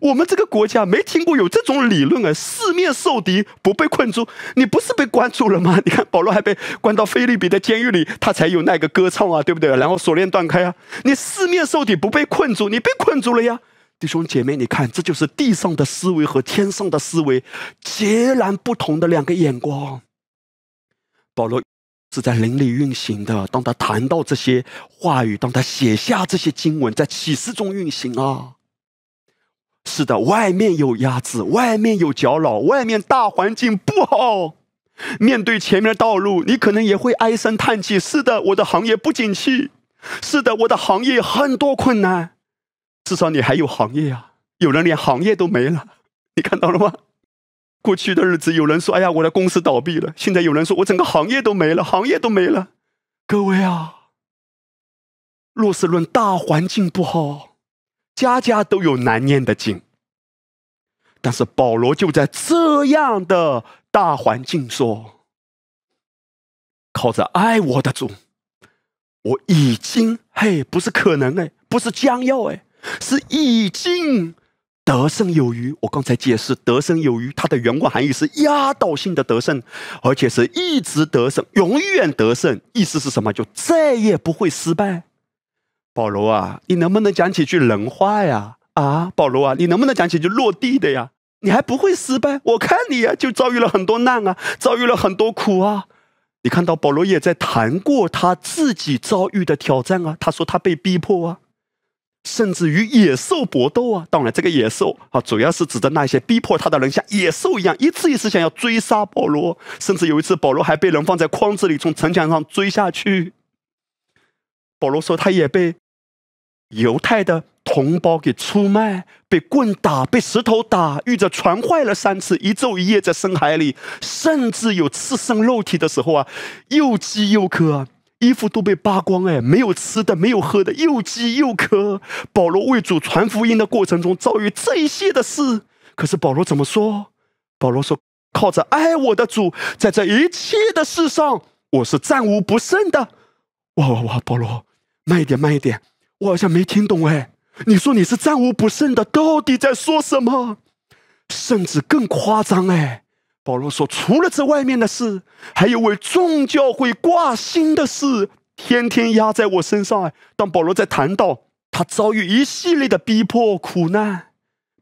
我们这个国家没听过有这种理论啊！四面受敌不被困住，你不是被关住了吗？*laughs* 你看保罗还被关到菲律宾的监狱里，他才有那个歌唱啊，对不对？然后锁链断开啊，你四面受敌不被困住，你被困住了呀！弟兄姐妹，你看，这就是地上的思维和天上的思维截然不同的两个眼光。保罗。是在灵里运行的。当他谈到这些话语，当他写下这些经文，在启示中运行啊。是的，外面有鸭子，外面有脚老，外面大环境不好。面对前面的道路，你可能也会唉声叹气。是的，我的行业不景气。是的，我的行业很多困难。至少你还有行业啊。有人连行业都没了，你看到了吗？过去的日子，有人说：“哎呀，我的公司倒闭了。”现在有人说：“我整个行业都没了，行业都没了。”各位啊，若是论大环境不好，家家都有难念的经。但是保罗就在这样的大环境说：“靠着爱我的主，我已经嘿，不是可能哎，不是将要哎，是已经。”得胜有余，我刚才解释，得胜有余，它的原文含义是压倒性的得胜，而且是一直得胜，永远得胜。意思是什么？就再也不会失败。保罗啊，你能不能讲几句人话呀？啊，保罗啊，你能不能讲几句落地的呀？你还不会失败？我看你呀，就遭遇了很多难啊，遭遇了很多苦啊。你看到保罗也在谈过他自己遭遇的挑战啊，他说他被逼迫啊。甚至与野兽搏斗啊！当然，这个野兽啊，主要是指的那些逼迫他的人，像野兽一样，一次一次想要追杀保罗。甚至有一次，保罗还被人放在筐子里，从城墙上追下去。保罗说，他也被犹太的同胞给出卖，被棍打，被石头打，遇着船坏了三次，一昼一夜在深海里，甚至有赤身肉体的时候啊，又饥又渴，衣服都被扒光，哎，没有吃的，没有喝的，又饥又渴。保罗为主传福音的过程中遭遇这一些的事，可是保罗怎么说？保罗说：“靠着爱我的主，在这一切的事上，我是战无不胜的。”哇哇哇！保罗，慢一点，慢一点。我好像没听懂哎，你说你是战无不胜的，到底在说什么？甚至更夸张哎，保罗说，除了这外面的事，还有为众教会挂心的事，天天压在我身上。当保罗在谈到他遭遇一系列的逼迫苦难，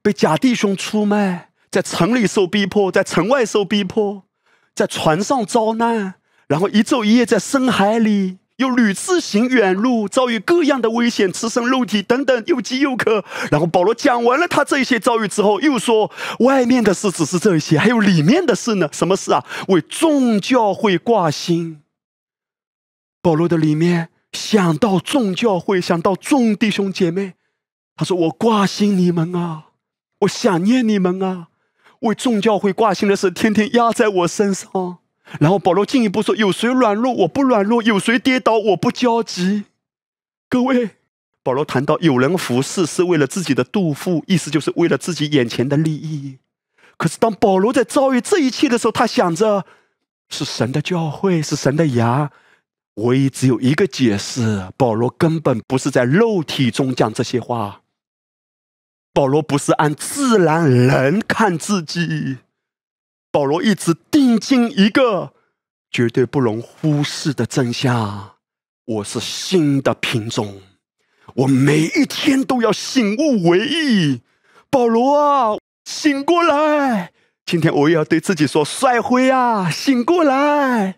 被假弟兄出卖，在城里受逼迫，在城外受逼迫，在船上遭难，然后一昼一夜在深海里。又屡次行远路，遭遇各样的危险，吃生肉体等等，又饥又渴。然后保罗讲完了他这些遭遇之后，又说：外面的事只是这些，还有里面的事呢？什么事啊？为众教会挂心。保罗的里面想到众教会，想到众弟兄姐妹，他说：我挂心你们啊，我想念你们啊。为众教会挂心的事，天天压在我身上。然后保罗进一步说：“有谁软弱，我不软弱；有谁跌倒，我不焦急。”各位，保罗谈到有人服侍是为了自己的肚腹，意思就是为了自己眼前的利益。可是当保罗在遭遇这一切的时候，他想着是神的教会，是神的牙。唯一只有一个解释：保罗根本不是在肉体中讲这些话。保罗不是按自然人看自己。保罗一直定睛一个绝对不容忽视的真相：我是新的品种，我每一天都要醒悟为义。保罗啊，醒过来！今天我也要对自己说：帅辉啊，醒过来！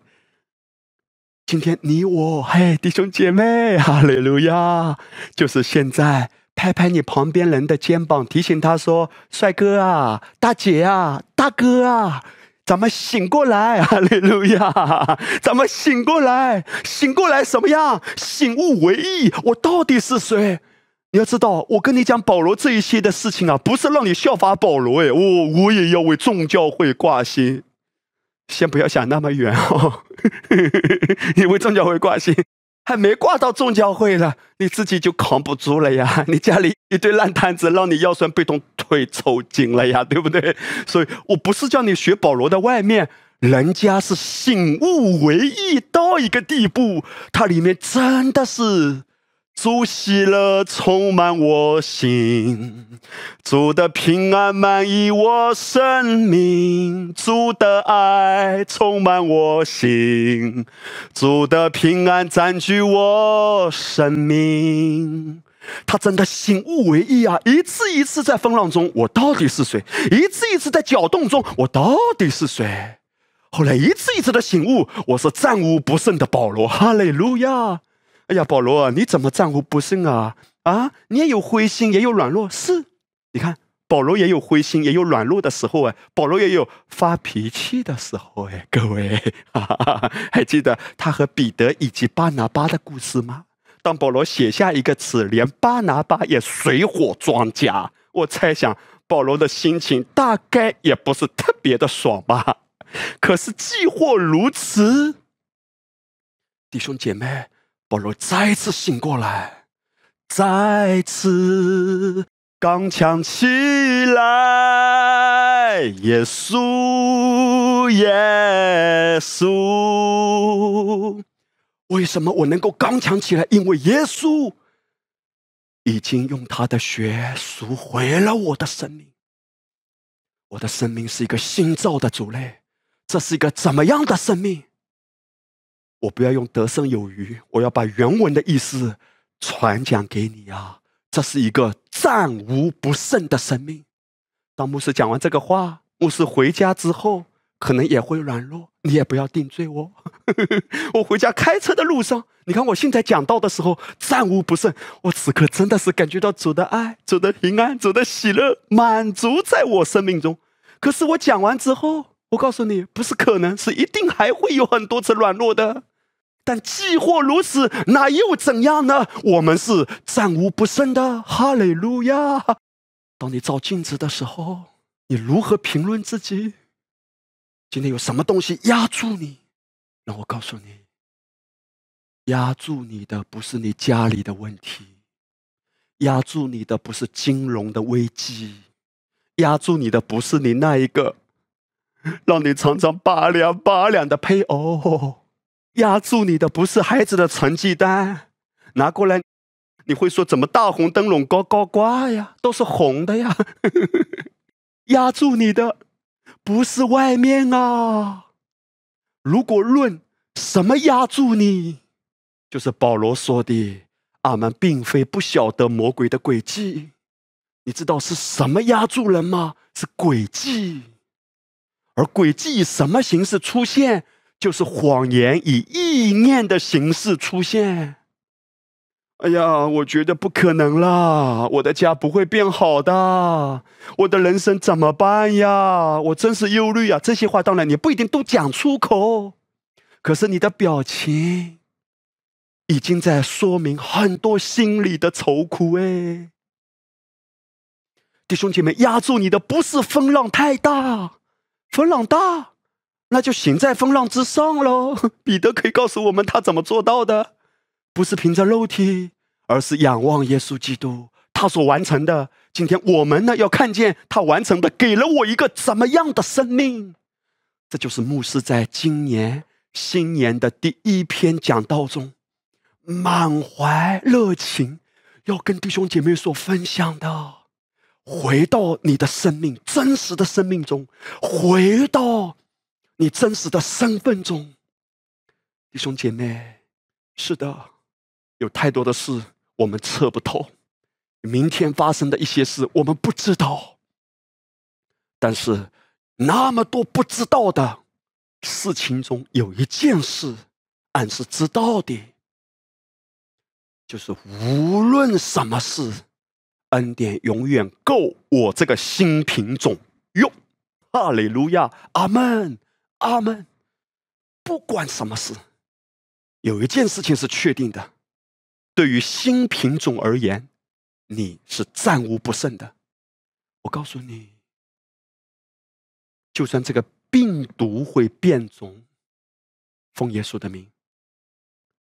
今天你我，嘿，弟兄姐妹，哈利路亚！就是现在。拍拍你旁边人的肩膀，提醒他说：“帅哥啊，大姐啊，大哥啊，咱们醒过来！哈利路亚！*laughs* 咱们醒过来，醒过来什么样？醒悟为义。我到底是谁？你要知道，我跟你讲保罗这一些的事情啊，不是让你效法保罗。哎，我我也要为众教会挂心。先不要想那么远哦，*laughs* 你为众教会挂心。”还没挂到众教会了，你自己就扛不住了呀！*laughs* 你家里一堆烂摊子，让你腰酸背痛、腿抽筋了呀，对不对？所以我不是叫你学保罗的外面，人家是醒悟为义到一个地步，它里面真的是。主喜乐充满我心，主的平安满溢我生命，主的爱充满我心，主的平安占据我生命。他真的醒悟为义啊！一次一次在风浪中，我到底是谁？一次一次在搅动中，我到底是谁？后来一次一次的醒悟，我是战无不胜的保罗。哈利路亚。哎呀，保罗，你怎么战无不胜啊？啊，你也有灰心，也有软弱。是，你看，保罗也有灰心，也有软弱的时候哎。保罗也有发脾气的时候哎。各位哈哈，*laughs* 还记得他和彼得以及巴拿巴的故事吗？当保罗写下一个词，连巴拿巴也水火装甲。我猜想，保罗的心情大概也不是特别的爽吧。可是，既或如此，弟兄姐妹。保罗再次醒过来，再次刚强起来。耶稣，耶稣，为什么我能够刚强起来？因为耶稣已经用他的血赎回了我的生命。我的生命是一个新造的主类，这是一个怎么样的生命？我不要用得胜有余，我要把原文的意思传讲给你啊！这是一个战无不胜的生命。当牧师讲完这个话，牧师回家之后可能也会软弱，你也不要定罪我。*laughs* 我回家开车的路上，你看我现在讲到的时候战无不胜，我此刻真的是感觉到主的爱、主的平安、主的喜乐满足在我生命中。可是我讲完之后，我告诉你，不是可能，是一定还会有很多次软弱的。但既或如此，那又怎样呢？我们是战无不胜的。哈利路亚！当你照镜子的时候，你如何评论自己？今天有什么东西压住你？让我告诉你，压住你的不是你家里的问题，压住你的不是金融的危机，压住你的不是你那一个让你常常拔凉拔凉的配偶。压住你的不是孩子的成绩单，拿过来，你会说怎么大红灯笼高高挂呀？都是红的呀。*laughs* 压住你的不是外面啊。如果论什么压住你，就是保罗说的，俺们并非不晓得魔鬼的诡计。你知道是什么压住人吗？是诡计。而诡计以什么形式出现？就是谎言以意念的形式出现。哎呀，我觉得不可能啦！我的家不会变好的，我的人生怎么办呀？我真是忧虑啊！这些话当然你不一定都讲出口，可是你的表情已经在说明很多心里的愁苦。哎，弟兄姐妹，压住你的不是风浪太大，风浪大。那就行在风浪之上喽。*laughs* 彼得可以告诉我们他怎么做到的，不是凭着肉体，而是仰望耶稣基督他所完成的。今天我们呢要看见他完成的，给了我一个怎么样的生命？这就是牧师在今年新年的第一篇讲道中，满怀热情要跟弟兄姐妹所分享的。回到你的生命真实的生命中，回到。你真实的身份中，弟兄姐妹，是的，有太多的事我们测不透，明天发生的一些事我们不知道，但是那么多不知道的事情中，有一件事俺是知道的，就是无论什么事，恩典永远够我这个新品种用。哈利路亚，阿门。阿门。不管什么事，有一件事情是确定的：对于新品种而言，你是战无不胜的。我告诉你，就算这个病毒会变种，奉耶稣的名，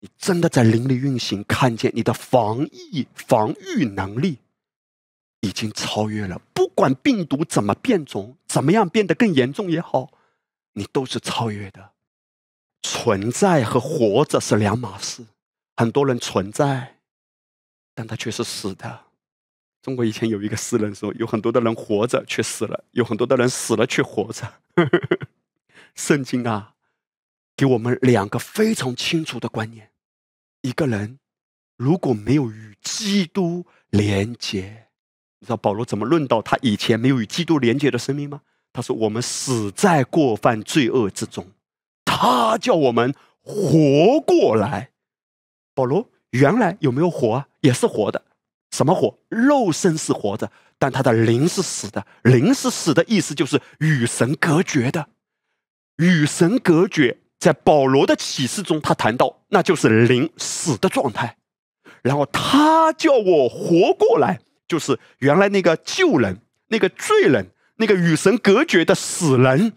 你真的在灵里运行，看见你的防疫防御能力已经超越了。不管病毒怎么变种，怎么样变得更严重也好。你都是超越的，存在和活着是两码事。很多人存在，但他却是死的。中国以前有一个诗人说：“有很多的人活着却死了，有很多的人死了却活着。*laughs* ”圣经啊，给我们两个非常清楚的观念：一个人如果没有与基督连接，你知道保罗怎么论到他以前没有与基督连接的生命吗？他说：“我们死在过犯罪恶之中，他叫我们活过来。”保罗原来有没有活啊？也是活的。什么活？肉身是活着，但他的灵是死的。灵是死的意思就是与神隔绝的。与神隔绝，在保罗的启示中，他谈到那就是灵死的状态。然后他叫我活过来，就是原来那个旧人，那个罪人。那个与神隔绝的死人，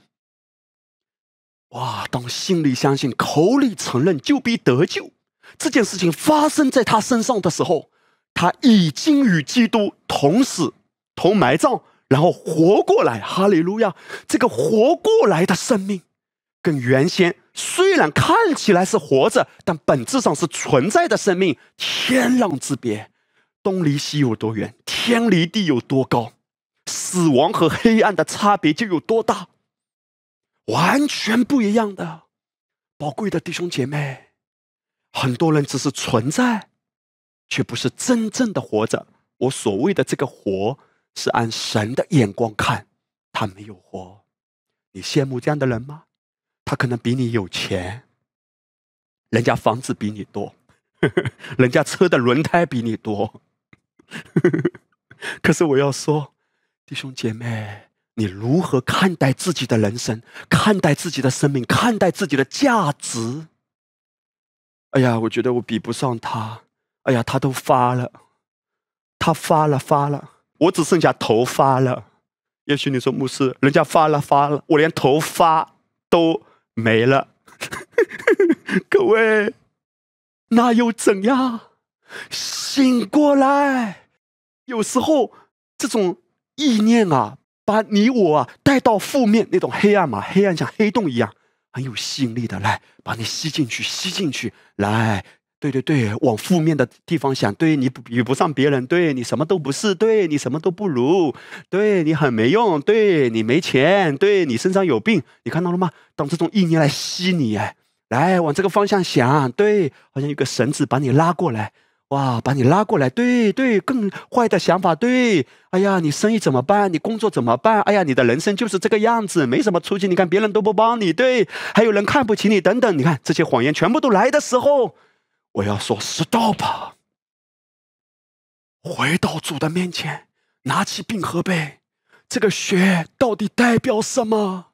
哇！当心里相信、口里承认，就必得救。这件事情发生在他身上的时候，他已经与基督同死、同埋葬，然后活过来。哈利路亚！这个活过来的生命，跟原先虽然看起来是活着，但本质上是存在的生命，天壤之别。东离西有多远？天离地有多高？死亡和黑暗的差别就有多大？完全不一样的，宝贵的弟兄姐妹，很多人只是存在，却不是真正的活着。我所谓的这个活，是按神的眼光看，他没有活。你羡慕这样的人吗？他可能比你有钱，人家房子比你多，呵 *laughs* 呵人家车的轮胎比你多，呵 *laughs* 呵可是我要说。弟兄姐妹，你如何看待自己的人生？看待自己的生命？看待自己的价值？哎呀，我觉得我比不上他。哎呀，他都发了，他发了发了，我只剩下头发了。也许你说牧师，人家发了发了，我连头发都没了。*laughs* 各位，那又怎样？醒过来！有时候这种意念啊，把你我啊带到负面那种黑暗嘛，黑暗像黑洞一样，很有吸引力的，来把你吸进去，吸进去，来。对对对，往负面的地方想，对你比不上别人，对你什么都不是，对你什么都不如，对你很没用，对你没钱，对你身上有病，你看到了吗？当这种意念来吸你，哎，来往这个方向想，对，好像有个绳子把你拉过来，哇，把你拉过来，对对，更坏的想法，对，哎呀，你生意怎么办？你工作怎么办？哎呀，你的人生就是这个样子，没什么出息。你看别人都不帮你，对，还有人看不起你，等等，你看这些谎言全部都来的时候。我要说，stop！回到主的面前，拿起冰和杯，这个血到底代表什么？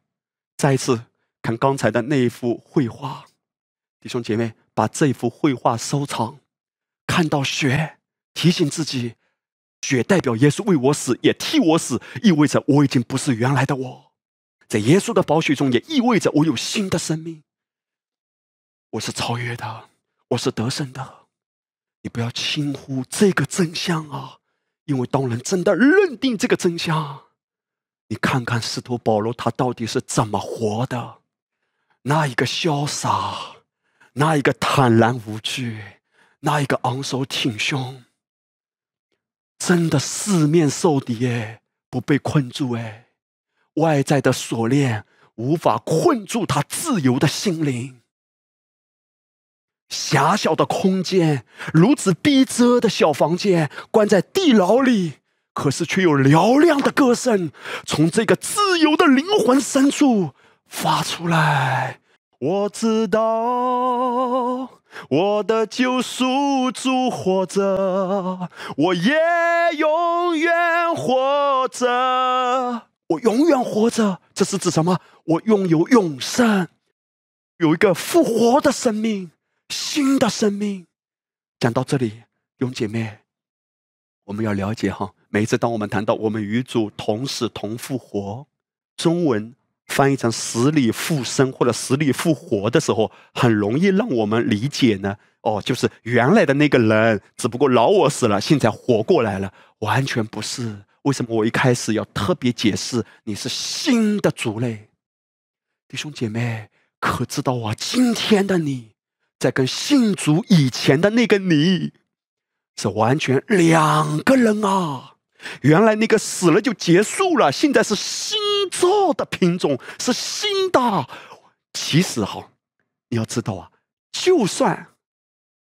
再一次看刚才的那一幅绘画，弟兄姐妹，把这幅绘画收藏。看到血，提醒自己，血代表耶稣为我死，也替我死，意味着我已经不是原来的我，在耶稣的宝血中，也意味着我有新的生命，我是超越的。我是得胜的，你不要轻忽这个真相啊！因为当人真的认定这个真相，你看看使徒保罗他到底是怎么活的？那一个潇洒，那一个坦然无惧，那一个昂首挺胸，真的四面受敌哎，不被困住哎，外在的锁链无法困住他自由的心灵。狭小的空间，如此逼仄的小房间，关在地牢里，可是却有嘹亮的歌声从这个自由的灵魂深处发出来。我知道我的救赎主活着，我也永远活着。我永远活着，这是指什么？我拥有永生，有一个复活的生命。新的生命，讲到这里，弟兄姐妹，我们要了解哈。每一次当我们谈到我们与主同死同复活，中文翻译成死里复生或者死里复活的时候，很容易让我们理解呢。哦，就是原来的那个人，只不过老我死了，现在活过来了，完全不是。为什么我一开始要特别解释？你是新的族类，弟兄姐妹，可知道啊？今天的你。在跟信主以前的那个你，是完全两个人啊！原来那个死了就结束了，现在是新造的品种，是新的。其实哈，你要知道啊，就算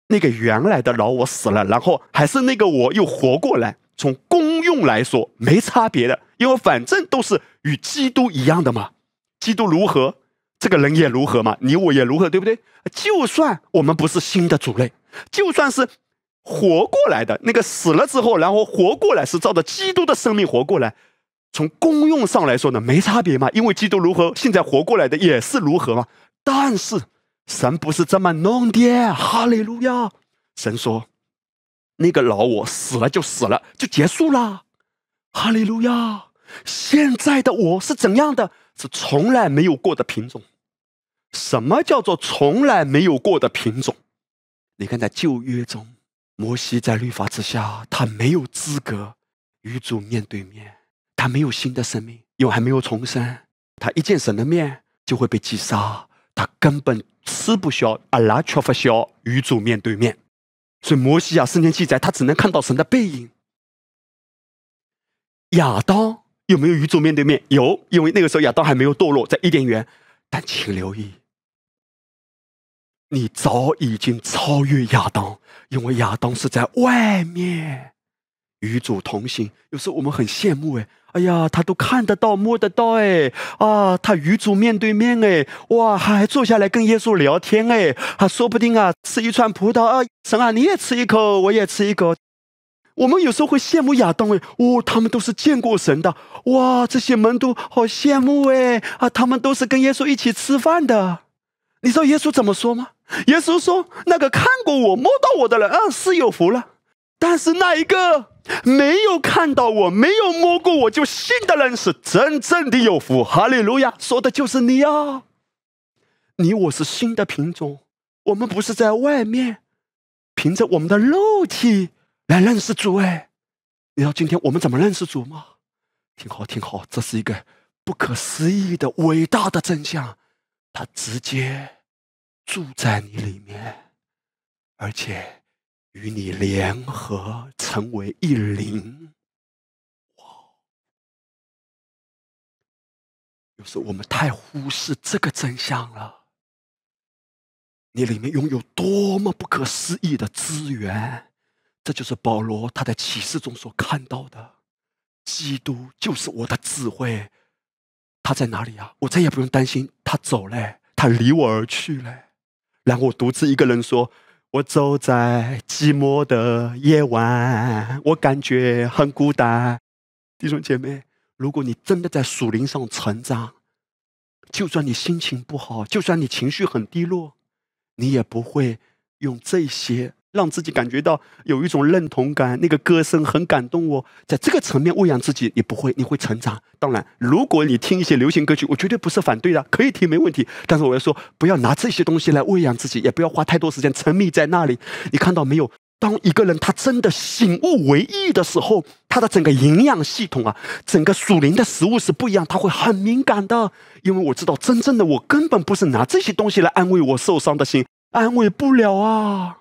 那个原来的老我死了，然后还是那个我又活过来，从功用来说没差别的，因为反正都是与基督一样的嘛。基督如何？这个人也如何嘛？你我也如何，对不对？就算我们不是新的主类，就算是活过来的那个死了之后，然后活过来是照着基督的生命活过来，从功用上来说呢，没差别嘛。因为基督如何，现在活过来的也是如何嘛。但是神不是这么弄的，哈利路亚！神说，那个老我死了就死了，就结束了，哈利路亚！现在的我是怎样的？是从来没有过的品种。什么叫做从来没有过的品种？你看，在旧约中，摩西在律法之下，他没有资格与主面对面，他没有新的生命，因为还没有重生。他一见神的面就会被击杀，他根本吃不消，阿拉缺乏消与主面对面。所以摩西啊，圣经记载，他只能看到神的背影。亚当。有没有与主面对面？有，因为那个时候亚当还没有堕落，在伊甸园。但请留意，你早已经超越亚当，因为亚当是在外面与主同行。有时候我们很羡慕，哎，哎呀，他都看得到、摸得到，哎，啊，他与主面对面，哎，哇，还坐下来跟耶稣聊天，哎，他说不定啊，吃一串葡萄啊，神啊，你也吃一口，我也吃一口。我们有时候会羡慕亚当哎，哦，他们都是见过神的哇！这些门徒好羡慕哎啊，他们都是跟耶稣一起吃饭的。你知道耶稣怎么说吗？耶稣说：“那个看过我、摸到我的人，啊，是有福了。但是那一个没有看到我、没有摸过我就信的人，是真正的有福。”哈利路亚！说的就是你啊！你我是新的品种，我们不是在外面凭着我们的肉体来认识主。哎，你知道今天我们怎么认识主吗？挺好，挺好，这是一个不可思议的伟大的真相。他直接住在你里面，而且与你联合成为一灵。哇！有时候我们太忽视这个真相了。你里面拥有多么不可思议的资源，这就是保罗他在启示中所看到的。基督就是我的智慧，他在哪里啊？我再也不用担心他走了，他离我而去了。然后我独自一个人说：“我走在寂寞的夜晚，我感觉很孤单。”弟兄姐妹，如果你真的在属灵上成长，就算你心情不好，就算你情绪很低落。你也不会用这些让自己感觉到有一种认同感。那个歌声很感动我，在这个层面喂养自己，你不会，你会成长。当然，如果你听一些流行歌曲，我绝对不是反对的，可以听没问题。但是我要说，不要拿这些东西来喂养自己，也不要花太多时间沉迷在那里。你看到没有？当一个人他真的醒悟为意的时候，他的整个营养系统啊，整个属灵的食物是不一样，他会很敏感的。因为我知道，真正的我根本不是拿这些东西来安慰我受伤的心，安慰不了啊。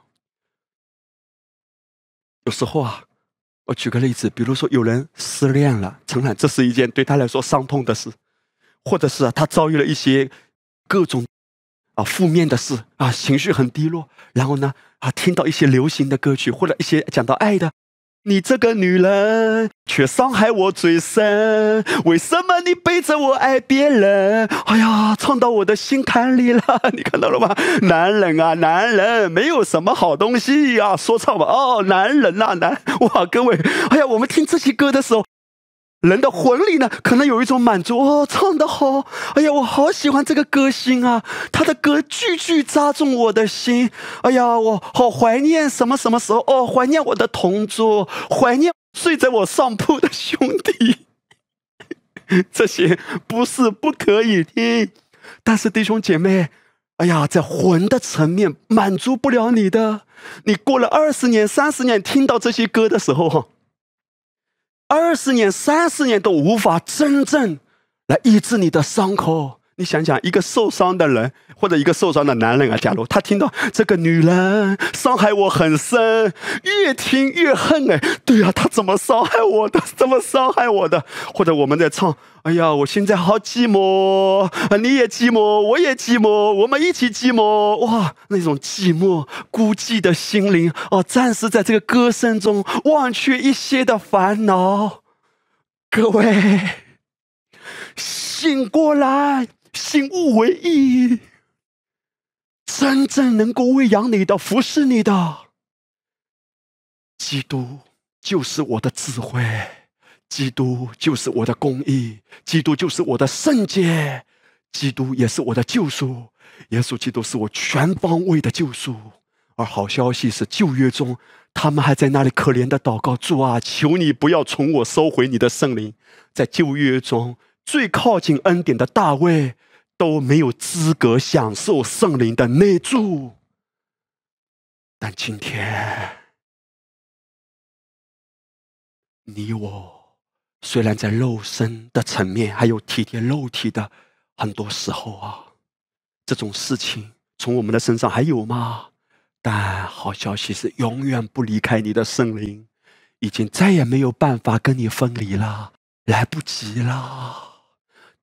有时候啊，我举个例子，比如说有人失恋了，诚然这是一件对他来说伤痛的事，或者是啊他遭遇了一些各种。啊，负面的事啊，情绪很低落。然后呢，啊，听到一些流行的歌曲，或者一些讲到爱的，你这个女人却伤害我最深。为什么你背着我爱别人？哎呀，唱到我的心坎里了。你看到了吗？*laughs* 男人啊，男人没有什么好东西呀。说唱吧，哦，男人啊，男哇，各位，哎呀，我们听这些歌的时候。人的魂里呢，可能有一种满足哦，唱得好，哎呀，我好喜欢这个歌星啊，他的歌句句扎中我的心，哎呀，我好怀念什么什么时候哦，怀念我的同桌，怀念睡在我上铺的兄弟，*laughs* 这些不是不可以听，但是弟兄姐妹，哎呀，在魂的层面满足不了你的，你过了二十年、三十年，听到这些歌的时候哈。二十年、三十年都无法真正来医治你的伤口。你想想，一个受伤的人，或者一个受伤的男人啊，假如他听到这个女人伤害我很深，越听越恨哎，对呀，他怎么伤害我的？怎么伤害我的？或者我们在唱，哎呀，我现在好寂寞啊，你也寂寞，我也寂寞，我们一起寂寞哇！那种寂寞孤寂的心灵哦，暂时在这个歌声中忘却一些的烦恼。各位，醒过来！醒悟为意，真正能够喂养你的、服侍你的，基督就是我的智慧，基督就是我的公义，基督就是我的圣洁，基督也是我的救赎。耶稣基督是我全方位的救赎。而好消息是，旧约中他们还在那里可怜的祷告：主啊，求你不要从我收回你的圣灵。在旧约中。最靠近恩典的大卫都没有资格享受圣灵的内住，但今天你我虽然在肉身的层面还有体贴肉体的很多时候啊，这种事情从我们的身上还有吗？但好消息是，永远不离开你的圣灵，已经再也没有办法跟你分离了，来不及了。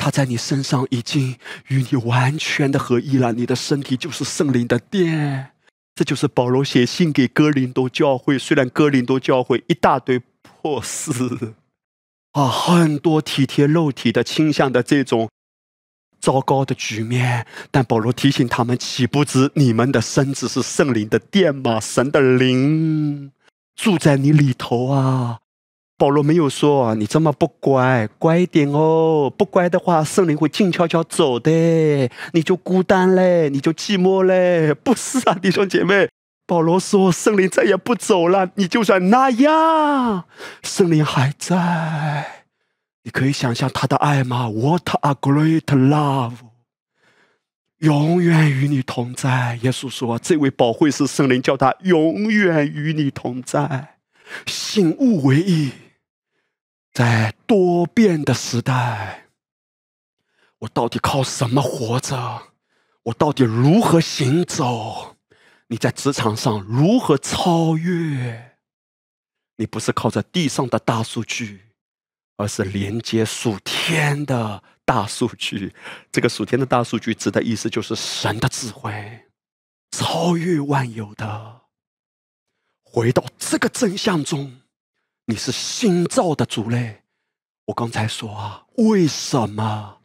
他在你身上已经与你完全的合一了，你的身体就是圣灵的殿。这就是保罗写信给哥林多教会，虽然哥林多教会一大堆破事啊，很多体贴肉体的倾向的这种糟糕的局面，但保罗提醒他们：岂不知你们的身子是圣灵的殿吗？神的灵住在你里头啊！保罗没有说你这么不乖，乖一点哦。不乖的话，圣灵会静悄悄走的，你就孤单嘞，你就寂寞嘞。不是啊，弟兄姐妹，保罗说圣灵再也不走了，你就算那样，圣灵还在。你可以想象他的爱吗？What a great love！永远与你同在。耶稣说：“这位宝会是圣灵，叫他永远与你同在。”信物为一，在多变的时代，我到底靠什么活着？我到底如何行走？你在职场上如何超越？你不是靠着地上的大数据，而是连接属天的大数据。这个属天的大数据指的意思就是神的智慧，超越万有的。回到这个真相中，你是新造的族类。我刚才说啊，为什么？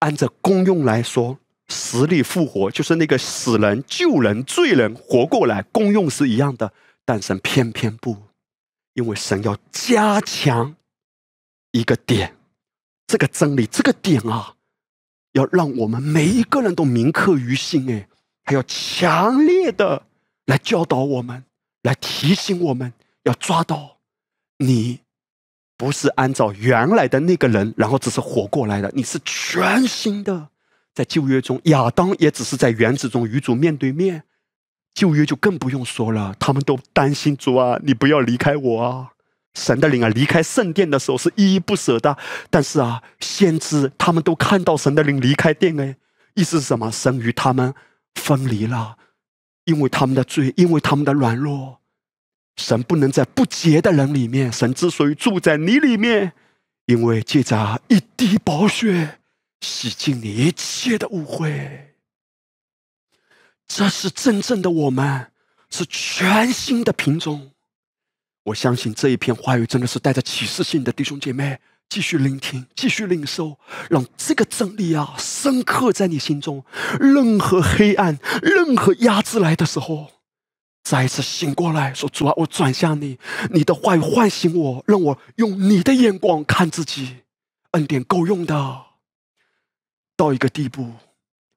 按着功用来说，死里复活就是那个死人、救人、罪人活过来，功用是一样的。但神偏偏不，因为神要加强一个点，这个真理，这个点啊，要让我们每一个人都铭刻于心。哎，还要强烈的。来教导我们，来提醒我们，要抓到你不是按照原来的那个人，然后只是活过来的，你是全新的。在旧约中，亚当也只是在园子中与主面对面，旧约就更不用说了，他们都担心主啊，你不要离开我啊！神的灵啊，离开圣殿的时候是依依不舍的，但是啊，先知他们都看到神的灵离开殿，哎，意思是什么？神与他们分离了。因为他们的罪，因为他们的软弱，神不能在不洁的人里面。神之所以住在你里面，因为借着一滴宝血洗净你一切的误会。这是真正的我们，是全新的品种。我相信这一片话语真的是带着启示性的，弟兄姐妹。继续聆听，继续领受，让这个真理啊深刻在你心中。任何黑暗、任何压制来的时候，再一次醒过来，说：“主啊，我转向你，你的话语唤醒我，让我用你的眼光看自己。恩典够用的。到一个地步，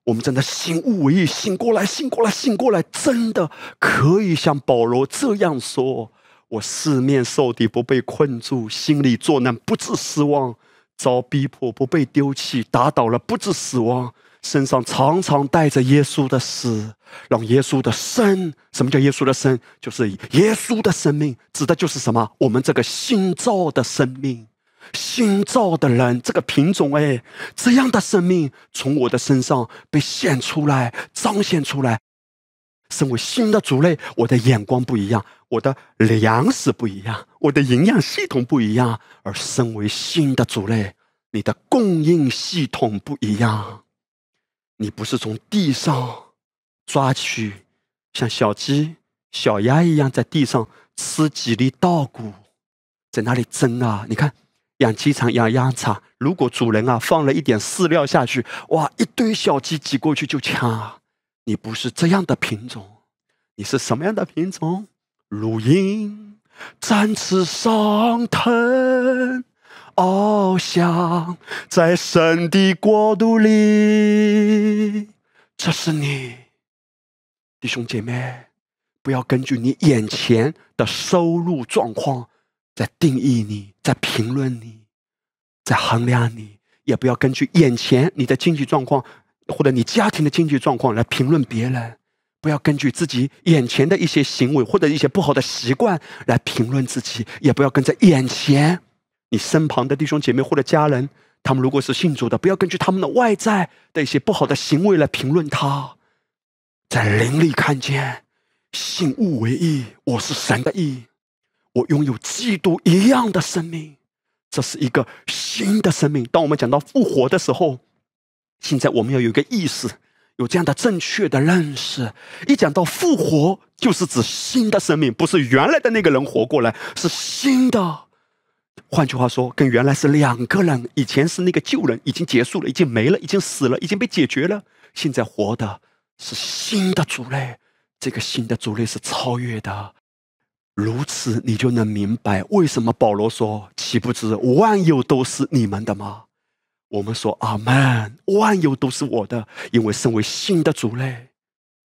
我们真的醒悟为意，醒过来，醒过来，醒过来，真的可以像保罗这样说。”我四面受敌，不被困住；心里作难，不致失望；遭逼迫，不被丢弃；打倒了，不致死亡。身上常常带着耶稣的死，让耶稣的生。什么叫耶稣的生？就是耶稣的生命，指的就是什么？我们这个新造的生命，新造的人，这个品种，哎，这样的生命从我的身上被显出来，彰显出来。身为新的族类，我的眼光不一样，我的粮食不一样，我的营养系统不一样。而身为新的族类，你的供应系统不一样。你不是从地上抓取，像小鸡、小鸭一样在地上吃几粒稻谷，在那里争啊！你看，养鸡场、养鸭场，如果主人啊放了一点饲料下去，哇，一堆小鸡挤过去就抢啊！你不是这样的品种，你是什么样的品种？乳鹰展翅上腾，翱翔在神的国度里。这是你，弟兄姐妹，不要根据你眼前的收入状况在定义你，在评论你，在衡量你，也不要根据眼前你的经济状况。或者你家庭的经济状况来评论别人，不要根据自己眼前的一些行为或者一些不好的习惯来评论自己，也不要跟着眼前你身旁的弟兄姐妹或者家人，他们如果是信主的，不要根据他们的外在的一些不好的行为来评论他。在灵里看见，信物为义，我是神的义，我拥有基督一样的生命，这是一个新的生命。当我们讲到复活的时候。现在我们要有一个意识，有这样的正确的认识。一讲到复活，就是指新的生命，不是原来的那个人活过来，是新的。换句话说，跟原来是两个人。以前是那个旧人，已经结束了，已经没了，已经死了，已经被解决了。现在活的是新的族类，这个新的族类是超越的。如此，你就能明白为什么保罗说：“岂不知万有都是你们的吗？”我们说：“阿门，万有都是我的，因为身为新的族类，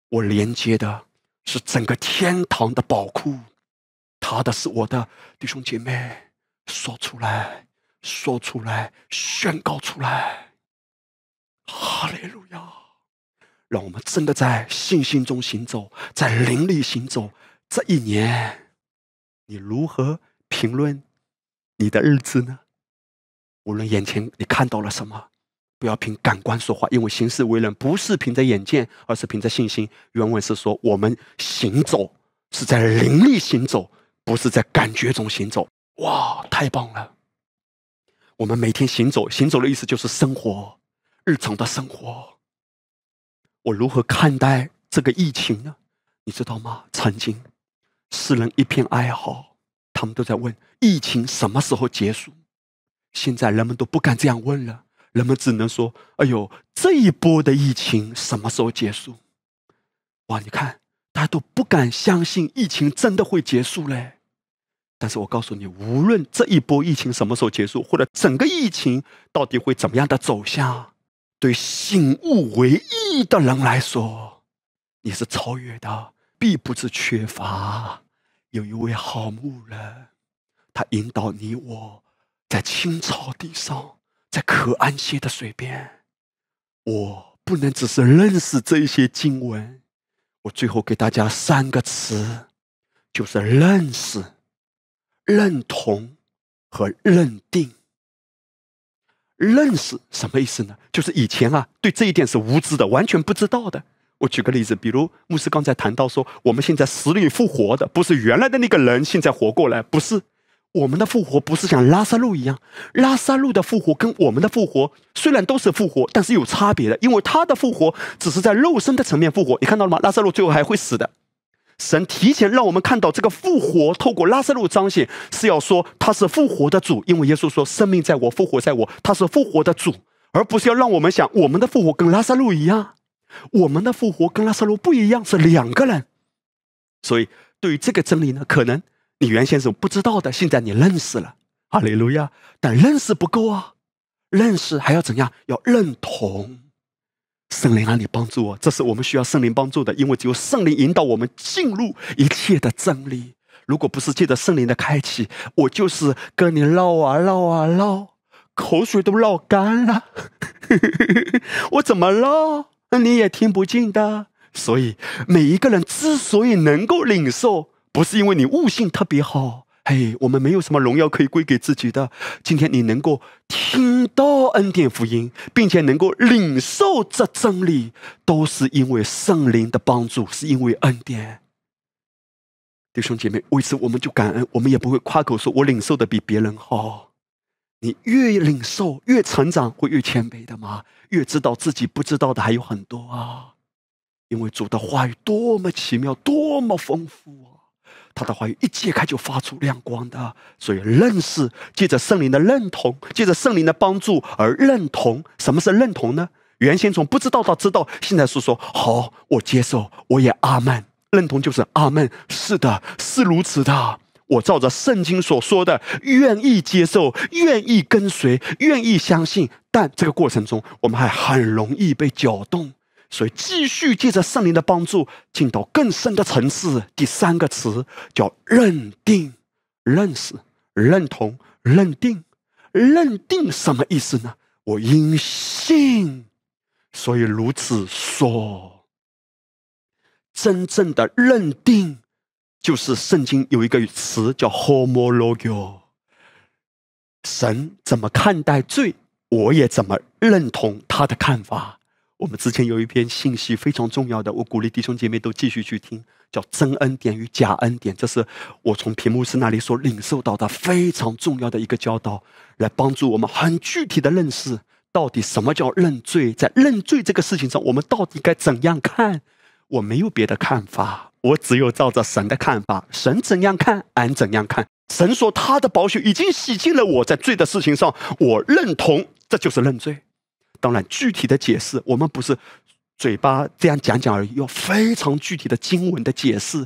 我连接的是整个天堂的宝库，他的是我的弟兄姐妹，说出来，说出来，宣告出来，哈利路亚！让我们真的在信心中行走，在灵里行走。这一年。”你如何评论你的日子呢？无论眼前你看到了什么，不要凭感官说话，因为行事为人不是凭着眼见，而是凭着信心。原文是说，我们行走是在灵力行走，不是在感觉中行走。哇，太棒了！我们每天行走，行走的意思就是生活，日常的生活。我如何看待这个疫情呢？你知道吗？曾经。世人一片哀嚎，他们都在问疫情什么时候结束。现在人们都不敢这样问了，人们只能说：“哎呦，这一波的疫情什么时候结束？”哇，你看，大家都不敢相信疫情真的会结束嘞。但是我告诉你，无论这一波疫情什么时候结束，或者整个疫情到底会怎么样的走向，对醒悟为义的人来说，你是超越的。必不是缺乏。有一位好牧人，他引导你我，在青草地上，在可安歇的水边。我不能只是认识这些经文，我最后给大家三个词，就是认识、认同和认定。认识什么意思呢？就是以前啊，对这一点是无知的，完全不知道的。我举个例子，比如牧师刚才谈到说，我们现在死里复活的，不是原来的那个人现在活过来，不是我们的复活，不是像拉萨路一样，拉萨路的复活跟我们的复活虽然都是复活，但是有差别的，因为他的复活只是在肉身的层面复活，你看到了吗？拉萨路最后还会死的，神提前让我们看到这个复活，透过拉萨路彰显，是要说他是复活的主，因为耶稣说生命在我，复活在我，他是复活的主，而不是要让我们想我们的复活跟拉萨路一样。我们的复活跟拉萨路不一样，是两个人。所以，对于这个真理呢，可能你原先是不知道的，现在你认识了。哈利路亚！但认识不够啊，认识还要怎样？要认同。圣灵让你帮助我，这是我们需要圣灵帮助的，因为只有圣灵引导我们进入一切的真理。如果不是借着圣灵的开启，我就是跟你唠啊唠啊唠，口水都唠干了。*laughs* 我怎么唠？那你也听不进的，所以每一个人之所以能够领受，不是因为你悟性特别好，哎，我们没有什么荣耀可以归给自己的。今天你能够听到恩典福音，并且能够领受这真理，都是因为圣灵的帮助，是因为恩典。弟兄姐妹，为此我们就感恩，我们也不会夸口说我领受的比别人好。你越领受，越成长，会越谦卑的吗？越知道自己不知道的还有很多啊！因为主的话语多么奇妙，多么丰富啊！他的话语一揭开就发出亮光的，所以认识，借着圣灵的认同，借着圣灵的帮助而认同。什么是认同呢？原先从不知道到知道，现在是说好，我接受，我也阿门。认同就是阿门，是的，是如此的。我照着圣经所说的，愿意接受，愿意跟随，愿意相信，但这个过程中，我们还很容易被搅动，所以继续借着圣灵的帮助，进到更深的层次。第三个词叫认定、认识、认同、认定。认定什么意思呢？我因信，所以如此说。真正的认定。就是圣经有一个词叫 “homologio”，神怎么看待罪，我也怎么认同他的看法。我们之前有一篇信息非常重要的，我鼓励弟兄姐妹都继续去听，叫“真恩典与假恩典”。这是我从屏幕师那里所领受到的非常重要的一个教导，来帮助我们很具体的认识到底什么叫认罪，在认罪这个事情上，我们到底该怎样看？我没有别的看法。我只有照着神的看法，神怎样看，俺怎样看。神说他的宝血已经洗净了我在罪的事情上，我认同，这就是认罪。当然，具体的解释我们不是嘴巴这样讲讲而已，要非常具体的经文的解释，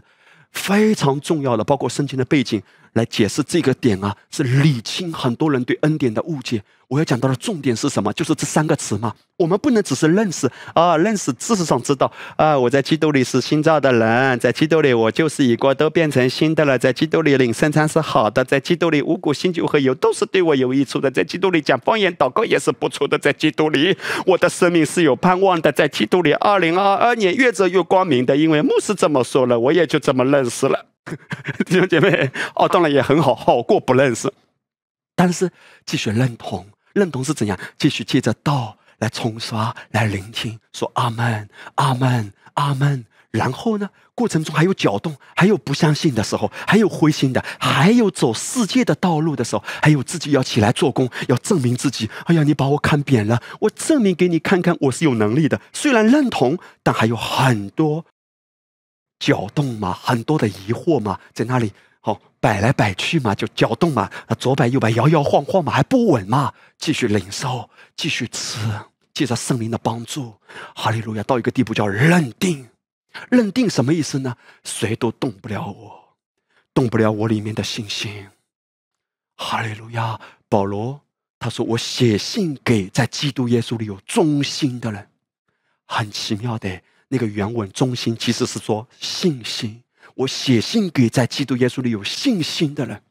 非常重要的，包括圣经的背景来解释这个点啊，是理清很多人对恩典的误解。我要讲到的重点是什么？就是这三个词嘛。我们不能只是认识啊，认识知识上知道啊，我在基督里是新造的人，在基督里我就是已过都变成新的了，在基督里领圣餐是好的，在基督里五谷新酒和油都是对我有益处的，在基督里讲方言祷告也是不错的，在基督里我的生命是有盼望的，在基督里二零二二年越走越光明的，因为牧师这么说了，我也就这么认识了。*laughs* 弟兄姐妹，哦，当然也很好，好过不认识，但是继续认同。认同是怎样？继续借着道来冲刷，来聆听，说阿门，阿门，阿门。然后呢，过程中还有搅动，还有不相信的时候，还有灰心的，还有走世界的道路的时候，还有自己要起来做工，要证明自己。哎呀，你把我看扁了，我证明给你看看，我是有能力的。虽然认同，但还有很多搅动嘛，很多的疑惑嘛，在那里。好，摆来摆去嘛，就搅动嘛，啊，左摆右摆，摇摇晃晃嘛，还不稳嘛，继续领受，继续吃，借着圣灵的帮助，哈利路亚，到一个地步叫认定，认定什么意思呢？谁都动不了我，动不了我里面的信心，哈利路亚。保罗他说：“我写信给在基督耶稣里有忠心的人。”很奇妙的那个原文，忠心其实是说信心。我写信给在基督耶稣里有信心的人，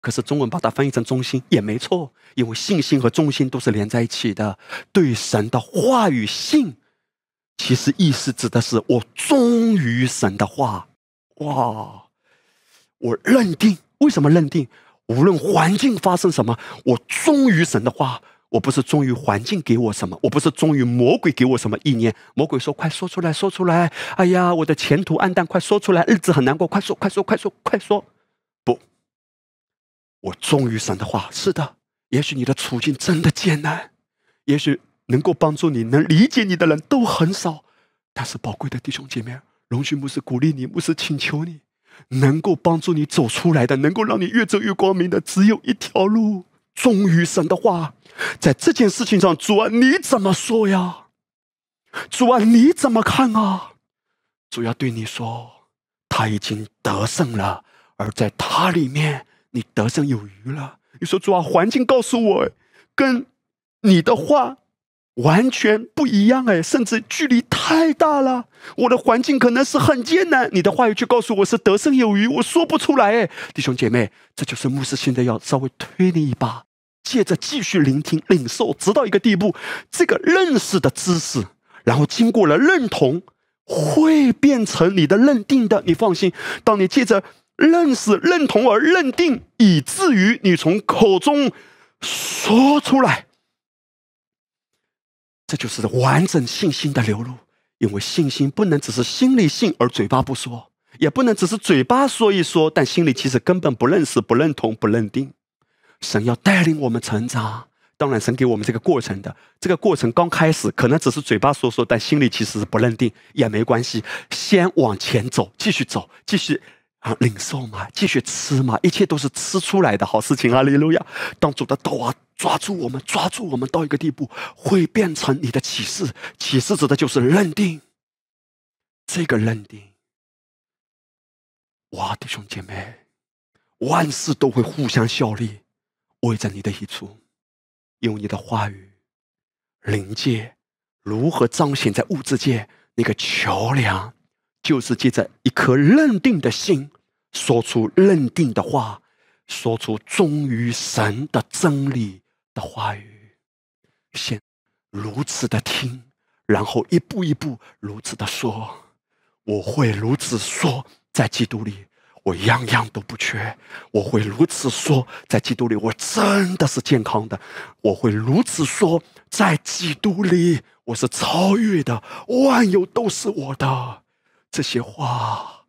可是中文把它翻译成忠心也没错，因为信心和忠心都是连在一起的。对神的话语信，其实意思指的是我忠于神的话。哇，我认定，为什么认定？无论环境发生什么，我忠于神的话。我不是忠于环境给我什么，我不是忠于魔鬼给我什么意念。魔鬼说：“快说出来，说出来！”哎呀，我的前途暗淡，快说出来，日子很难过，快说，快说，快说，快说！不，我忠于神的话。是的，也许你的处境真的艰难，也许能够帮助你、能理解你的人都很少。但是，宝贵的弟兄姐妹，容许牧师鼓励你，牧师请求你，能够帮助你走出来的，能够让你越走越光明的，只有一条路：忠于神的话。在这件事情上，主啊，你怎么说呀？主啊，你怎么看啊？主要对你说，他已经得胜了，而在他里面，你得胜有余了。你说，主啊，环境告诉我，跟你的话完全不一样哎，甚至距离太大了。我的环境可能是很艰难，你的话语却告诉我是得胜有余，我说不出来哎。弟兄姐妹，这就是牧师现在要稍微推你一把。接着继续聆听、领受，直到一个地步，这个认识的知识，然后经过了认同，会变成你的认定的。你放心，当你借着认识、认同而认定，以至于你从口中说出来，这就是完整信心的流露。因为信心不能只是心里信而嘴巴不说，也不能只是嘴巴说一说，但心里其实根本不认识、不认同、不认定。神要带领我们成长，当然，神给我们这个过程的。这个过程刚开始可能只是嘴巴说说，但心里其实是不认定，也没关系。先往前走，继续走，继续啊，领受嘛，继续吃嘛，一切都是吃出来的好事情啊！利路亚，当主的道啊，抓住我们，抓住我们到一个地步，会变成你的启示。启示指的就是认定，这个认定。哇，弟兄姐妹，万事都会互相效力。为着你的益处，用你的话语，灵界如何彰显在物质界那个桥梁，就是借着一颗认定的心，说出认定的话，说出忠于神的真理的话语，先如此的听，然后一步一步如此的说，我会如此说，在基督里。我样样都不缺，我会如此说，在基督里我真的是健康的。我会如此说，在基督里我是超越的，万有都是我的。这些话